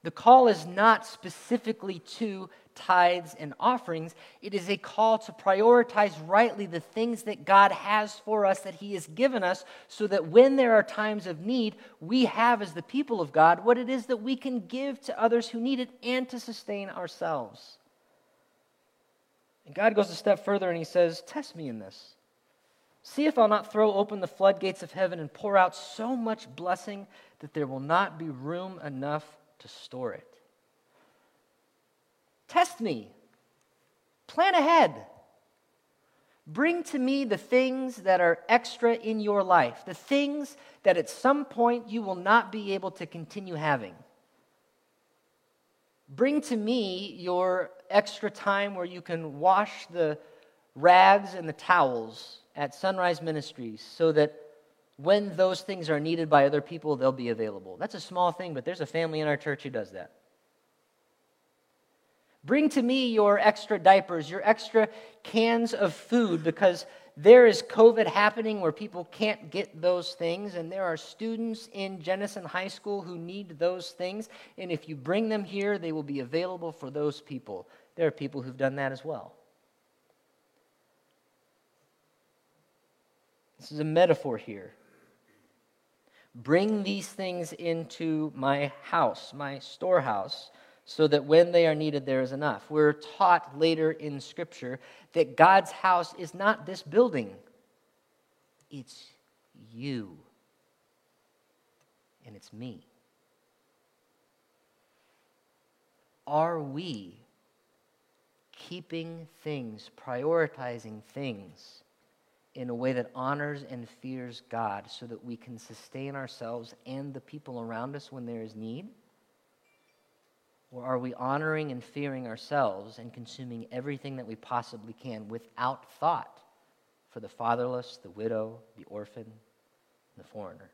A: The call is not specifically to tithes, and offerings. It is a call to prioritize rightly the things that God has for us, that He has given us, so that when there are times of need, we have, as the people of God, what it is that we can give to others who need it and to sustain ourselves. And God goes a step further and He says, Test me in this. See if I'll not throw open the floodgates of heaven and pour out so much blessing that there will not be room enough to store it. Test me. Plan ahead. Bring to me the things that are extra in your life, the things that at some point you will not be able to continue having. Bring to me your extra time where you can wash the rags and the towels at Sunrise Ministries so that when those things are needed by other people, they'll be available. That's a small thing, but there's a family in our church who does that. Bring to me your extra diapers, your extra cans of food, because there is COVID happening where people can't get those things, and there are students in Jenison High School who need those things, and if you bring them here, they will be available for those people. There are people who've done that as well. This is a metaphor here. Bring these things into my house, my storehouse, so that when they are needed, there is enough. We're taught later in Scripture that God's house is not this building, it's you, and it's me. Are we keeping things, prioritizing things in a way that honors and fears God so that we can sustain ourselves and the people around us when there is need? Or are we honoring and fearing ourselves and consuming everything that we possibly can without thought for the fatherless, the widow, the orphan, the foreigner?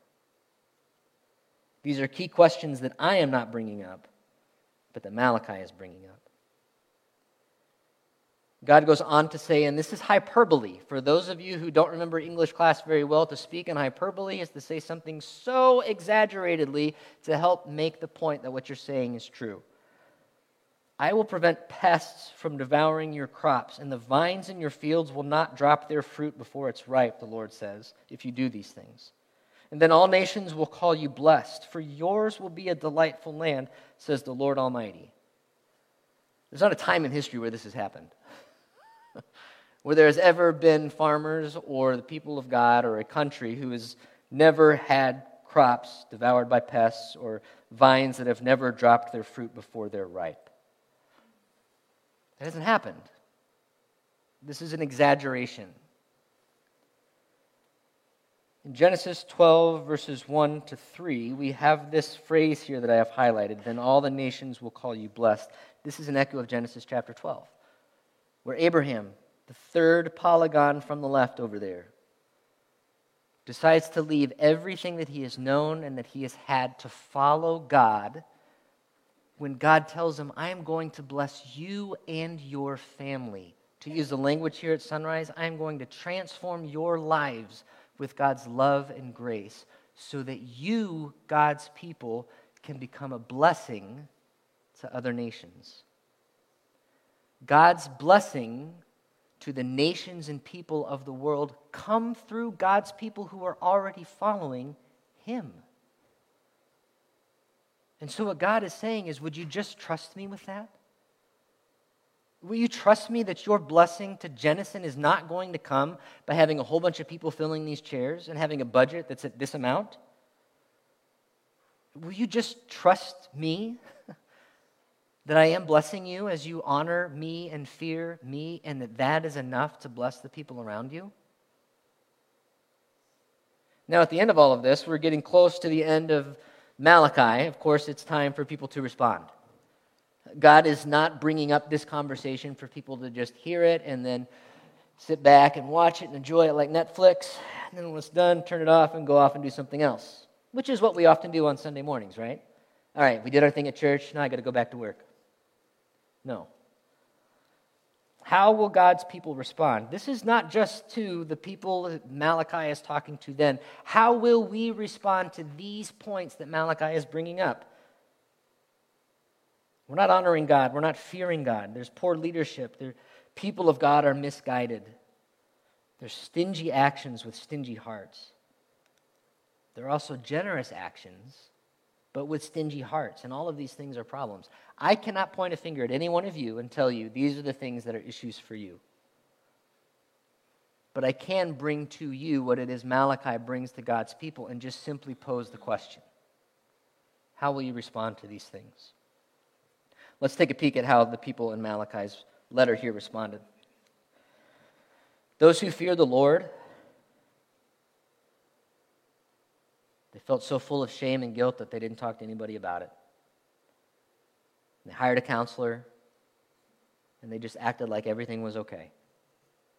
A: These are key questions that I am not bringing up, but that Malachi is bringing up. God goes on to say, and this is hyperbole. For those of you who don't remember English class very well, to speak in hyperbole is to say something so exaggeratedly to help make the point that what you're saying is true. I will prevent pests from devouring your crops, and the vines in your fields will not drop their fruit before it's ripe, the Lord says, if you do these things. And then all nations will call you blessed, for yours will be a delightful land, says the Lord Almighty. There's not a time in history where this has happened where there has ever been farmers or the people of God or a country who has never had crops devoured by pests or vines that have never dropped their fruit before they're ripe. That hasn't happened. This is an exaggeration. In Genesis 12, verses 1 to 3, we have this phrase here that I have highlighted Then all the nations will call you blessed. This is an echo of Genesis chapter 12 where Abraham, the third polygon from the left over there, decides to leave everything that he has known and that he has had to follow God when God tells him, I am going to bless you and your family. To use the language here at Sunrise, I am going to transform your lives with God's love and grace so that you, God's people, can become a blessing to other nations. God's blessing to the nations and people of the world come through God's people who are already following Him. And so, what God is saying is, would you just trust me with that? Will you trust me that your blessing to Jenison is not going to come by having a whole bunch of people filling these chairs and having a budget that's at this amount? Will you just trust me that I am blessing you as you honor me and fear me, and that that is enough to bless the people around you? Now, at the end of all of this, we're getting close to the end of Malachi. Of course, it's time for people to respond. God is not bringing up this conversation for people to just hear it and then sit back and watch it and enjoy it like Netflix. And then when it's done, turn it off and go off and do something else, which is what we often do on Sunday mornings, right? All right, we did our thing at church. Now I got to go back to work. No. How will God's people respond? This is not just to the people Malachi is talking to then. How will we respond to these points that Malachi is bringing up? We're not honoring God. We're not fearing God. There's poor leadership. The people of God are misguided. There's stingy actions with stingy hearts. There are also generous actions, but with stingy hearts. And all of these things are problems. I cannot point a finger at any one of you and tell you these are the things that are issues for you. But I can bring to you what it is Malachi brings to God's people and just simply pose the question How will you respond to these things? Let's take a peek at how the people in Malachi's letter here responded. Those who fear the Lord, they felt so full of shame and guilt that they didn't talk to anybody about it. They hired a counselor, and they just acted like everything was okay.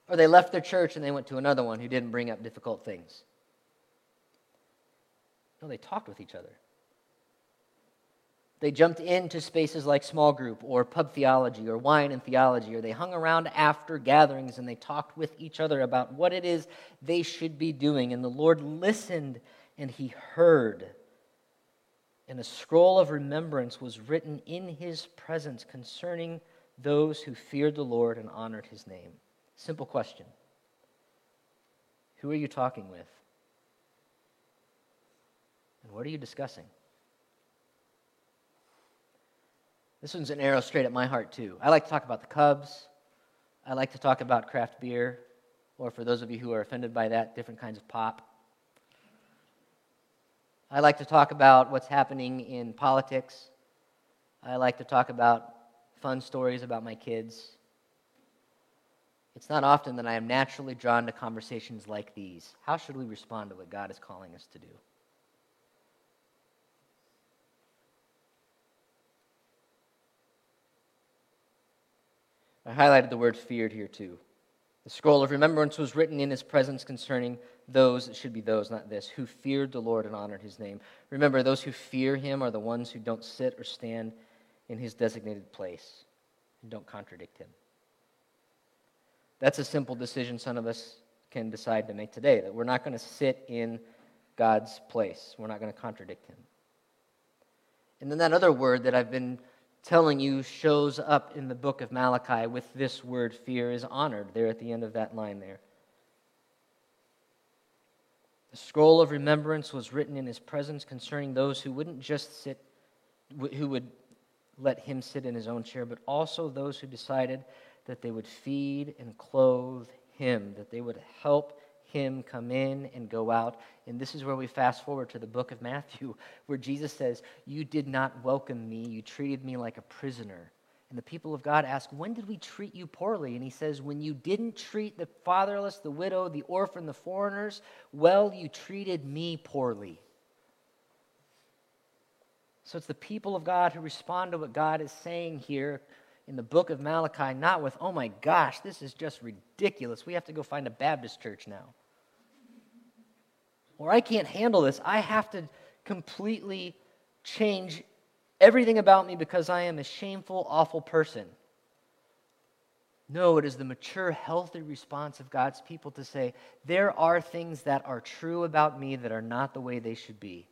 A: Or they left their church and they went to another one who didn't bring up difficult things. No, they talked with each other. They jumped into spaces like small group or pub theology or wine and theology, or they hung around after gatherings and they talked with each other about what it is they should be doing. And the Lord listened and he heard. And a scroll of remembrance was written in his presence concerning those who feared the Lord and honored his name. Simple question Who are you talking with? And what are you discussing? This one's an arrow straight at my heart, too. I like to talk about the Cubs. I like to talk about craft beer, or for those of you who are offended by that, different kinds of pop. I like to talk about what's happening in politics. I like to talk about fun stories about my kids. It's not often that I am naturally drawn to conversations like these. How should we respond to what God is calling us to do? I highlighted the word feared here too. The scroll of remembrance was written in his presence concerning those, it should be those, not this, who feared the Lord and honored his name. Remember, those who fear him are the ones who don't sit or stand in his designated place and don't contradict him. That's a simple decision some of us can decide to make today that we're not going to sit in God's place, we're not going to contradict him. And then that other word that I've been telling you shows up in the book of Malachi with this word fear is honored there at the end of that line there. The scroll of remembrance was written in his presence concerning those who wouldn't just sit, who would let him sit in his own chair, but also those who decided that they would feed and clothe him, that they would help him come in and go out. And this is where we fast forward to the book of Matthew, where Jesus says, You did not welcome me, you treated me like a prisoner. And the people of God ask, When did we treat you poorly? And he says, When you didn't treat the fatherless, the widow, the orphan, the foreigners, well, you treated me poorly. So it's the people of God who respond to what God is saying here in the book of Malachi, not with, oh my gosh, this is just ridiculous. We have to go find a Baptist church now or I can't handle this. I have to completely change everything about me because I am a shameful, awful person. No, it is the mature, healthy response of God's people to say, there are things that are true about me that are not the way they should be.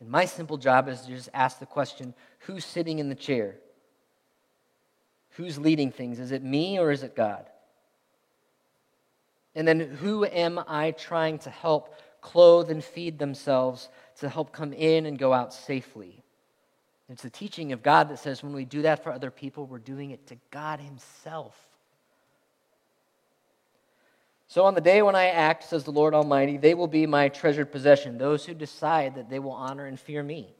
A: And my simple job is to just ask the question who's sitting in the chair? Who's leading things? Is it me or is it God? And then who am I trying to help clothe and feed themselves to help come in and go out safely? It's the teaching of God that says when we do that for other people, we're doing it to God Himself. So on the day when I act, says the Lord Almighty, they will be my treasured possession, those who decide that they will honor and fear me.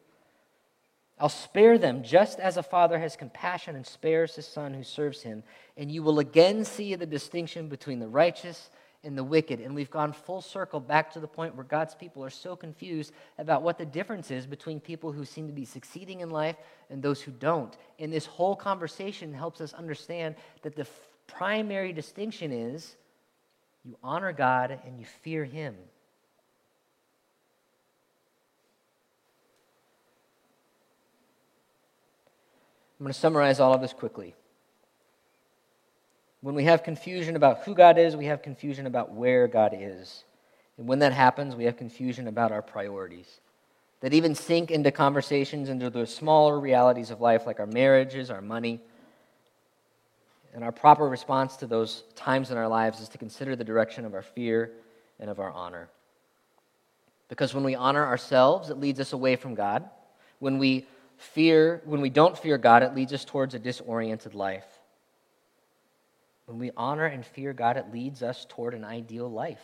A: I'll spare them just as a father has compassion and spares his son who serves him. And you will again see the distinction between the righteous and the wicked. And we've gone full circle back to the point where God's people are so confused about what the difference is between people who seem to be succeeding in life and those who don't. And this whole conversation helps us understand that the f- primary distinction is you honor God and you fear Him. I'm going to summarize all of this quickly. When we have confusion about who God is, we have confusion about where God is. And when that happens, we have confusion about our priorities that even sink into conversations into the smaller realities of life, like our marriages, our money. And our proper response to those times in our lives is to consider the direction of our fear and of our honor. Because when we honor ourselves, it leads us away from God. When we fear, when we don't fear God, it leads us towards a disoriented life. When we honor and fear God, it leads us toward an ideal life.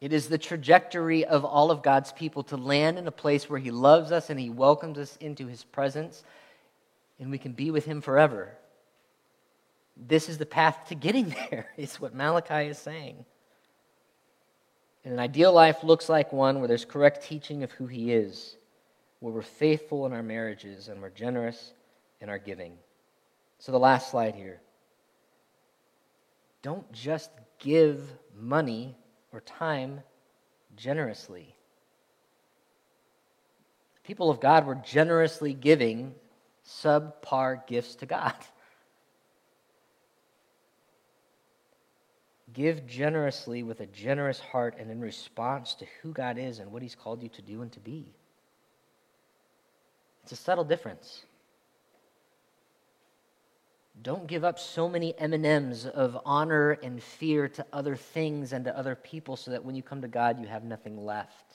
A: It is the trajectory of all of God's people to land in a place where He loves us and He welcomes us into His presence, and we can be with Him forever. This is the path to getting there, is what Malachi is saying. And an ideal life looks like one where there's correct teaching of who He is, where we're faithful in our marriages and we're generous in our giving. So, the last slide here. Don't just give money or time generously. The people of God were generously giving subpar gifts to God. Give generously with a generous heart and in response to who God is and what He's called you to do and to be. It's a subtle difference. Don't give up so many M&Ms of honor and fear to other things and to other people so that when you come to God you have nothing left.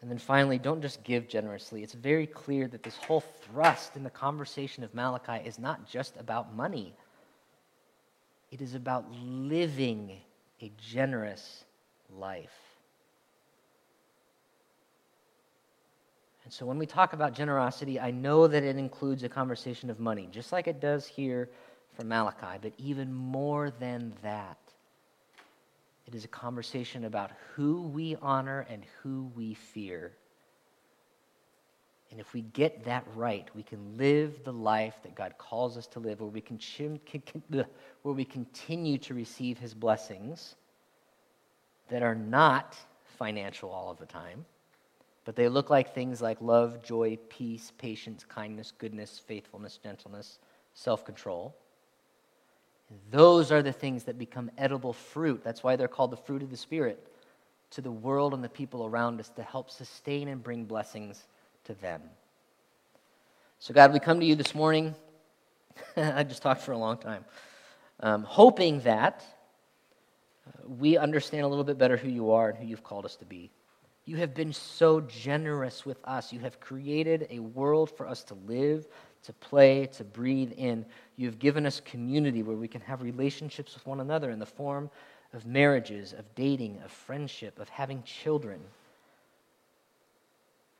A: And then finally, don't just give generously. It's very clear that this whole thrust in the conversation of Malachi is not just about money. It is about living a generous life. And so when we talk about generosity, I know that it includes a conversation of money, just like it does here from Malachi, but even more than that. It is a conversation about who we honor and who we fear. And if we get that right, we can live the life that God calls us to live, where we, can, where we continue to receive His blessings that are not financial all of the time, but they look like things like love, joy, peace, patience, kindness, goodness, faithfulness, gentleness, self control. Those are the things that become edible fruit. That's why they're called the fruit of the Spirit to the world and the people around us to help sustain and bring blessings to them. So, God, we come to you this morning. I just talked for a long time. Um, hoping that uh, we understand a little bit better who you are and who you've called us to be. You have been so generous with us. You have created a world for us to live, to play, to breathe in. You've given us community where we can have relationships with one another in the form of marriages, of dating, of friendship, of having children.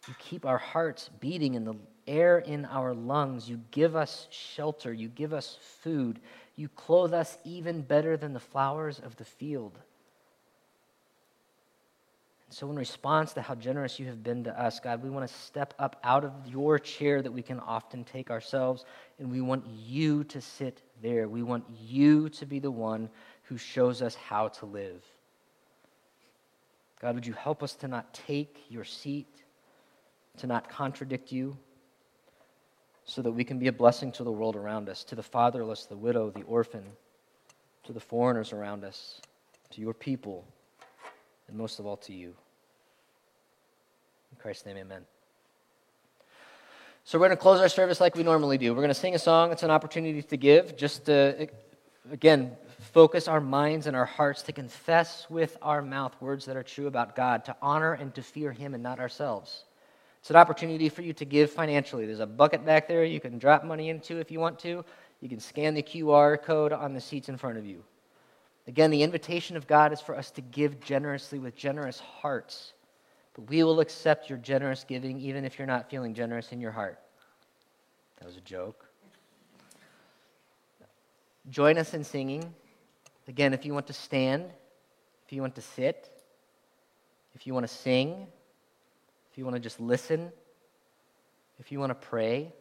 A: You keep our hearts beating in the air in our lungs. You give us shelter. You give us food. You clothe us even better than the flowers of the field. So, in response to how generous you have been to us, God, we want to step up out of your chair that we can often take ourselves, and we want you to sit there. We want you to be the one who shows us how to live. God, would you help us to not take your seat, to not contradict you, so that we can be a blessing to the world around us, to the fatherless, the widow, the orphan, to the foreigners around us, to your people and most of all to you. In Christ's name, amen. So we're going to close our service like we normally do. We're going to sing a song. It's an opportunity to give, just to, again, focus our minds and our hearts to confess with our mouth words that are true about God, to honor and to fear Him and not ourselves. It's an opportunity for you to give financially. There's a bucket back there you can drop money into if you want to. You can scan the QR code on the seats in front of you. Again, the invitation of God is for us to give generously with generous hearts. But we will accept your generous giving even if you're not feeling generous in your heart. That was a joke. Join us in singing. Again, if you want to stand, if you want to sit, if you want to sing, if you want to just listen, if you want to pray,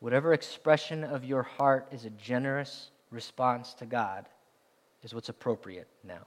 A: whatever expression of your heart is a generous response to God is what's appropriate now.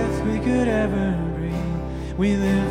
C: could ever breathe. We live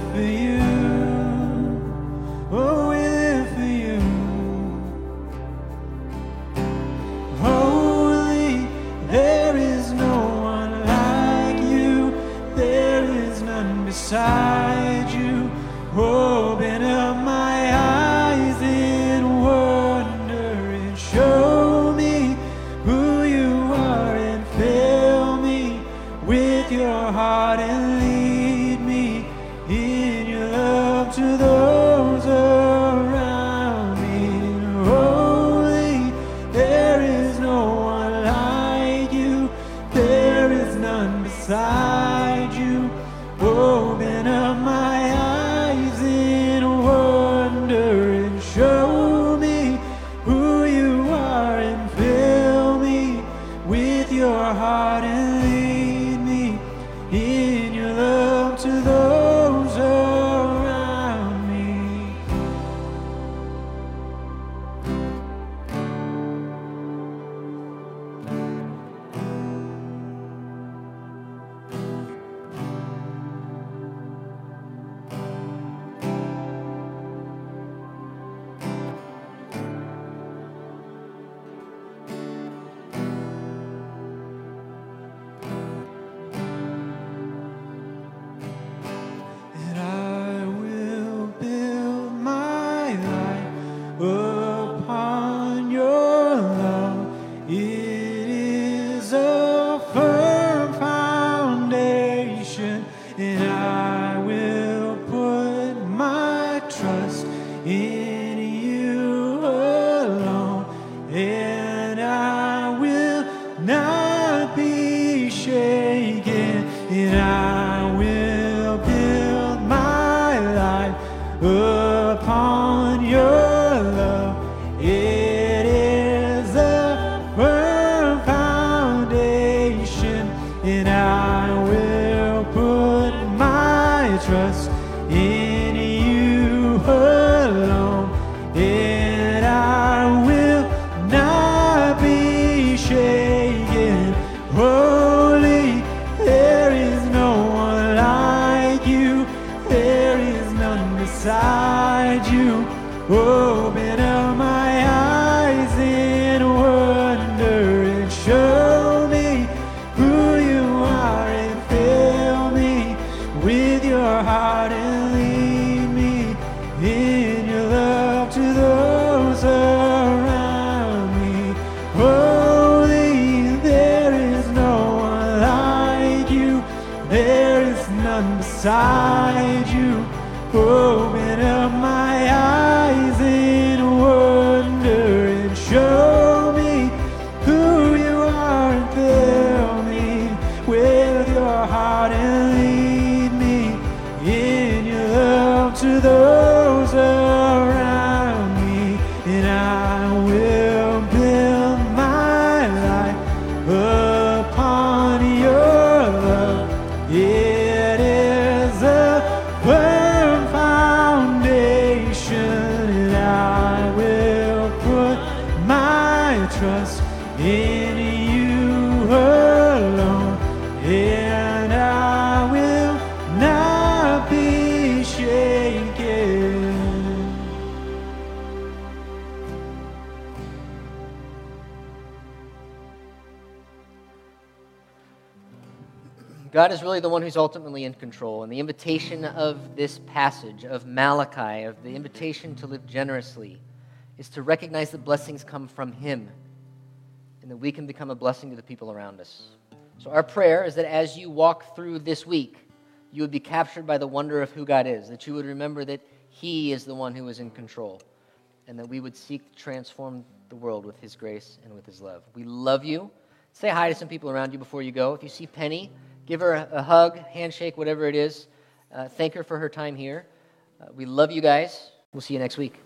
C: upon
A: God is really the one who's ultimately in control. And the invitation of this passage, of Malachi, of the invitation to live generously, is to recognize that blessings come from Him and that we can become a blessing to the people around us. So, our prayer is that as you walk through this week, you would be captured by the wonder of who God is, that you would remember that He is the one who is in control, and that we would seek to transform the world with His grace and with His love. We love you. Say hi to some people around you before you go. If you see Penny, Give her a, a hug, handshake, whatever it is. Uh, thank her for her time here. Uh, we love you guys. We'll see you next week.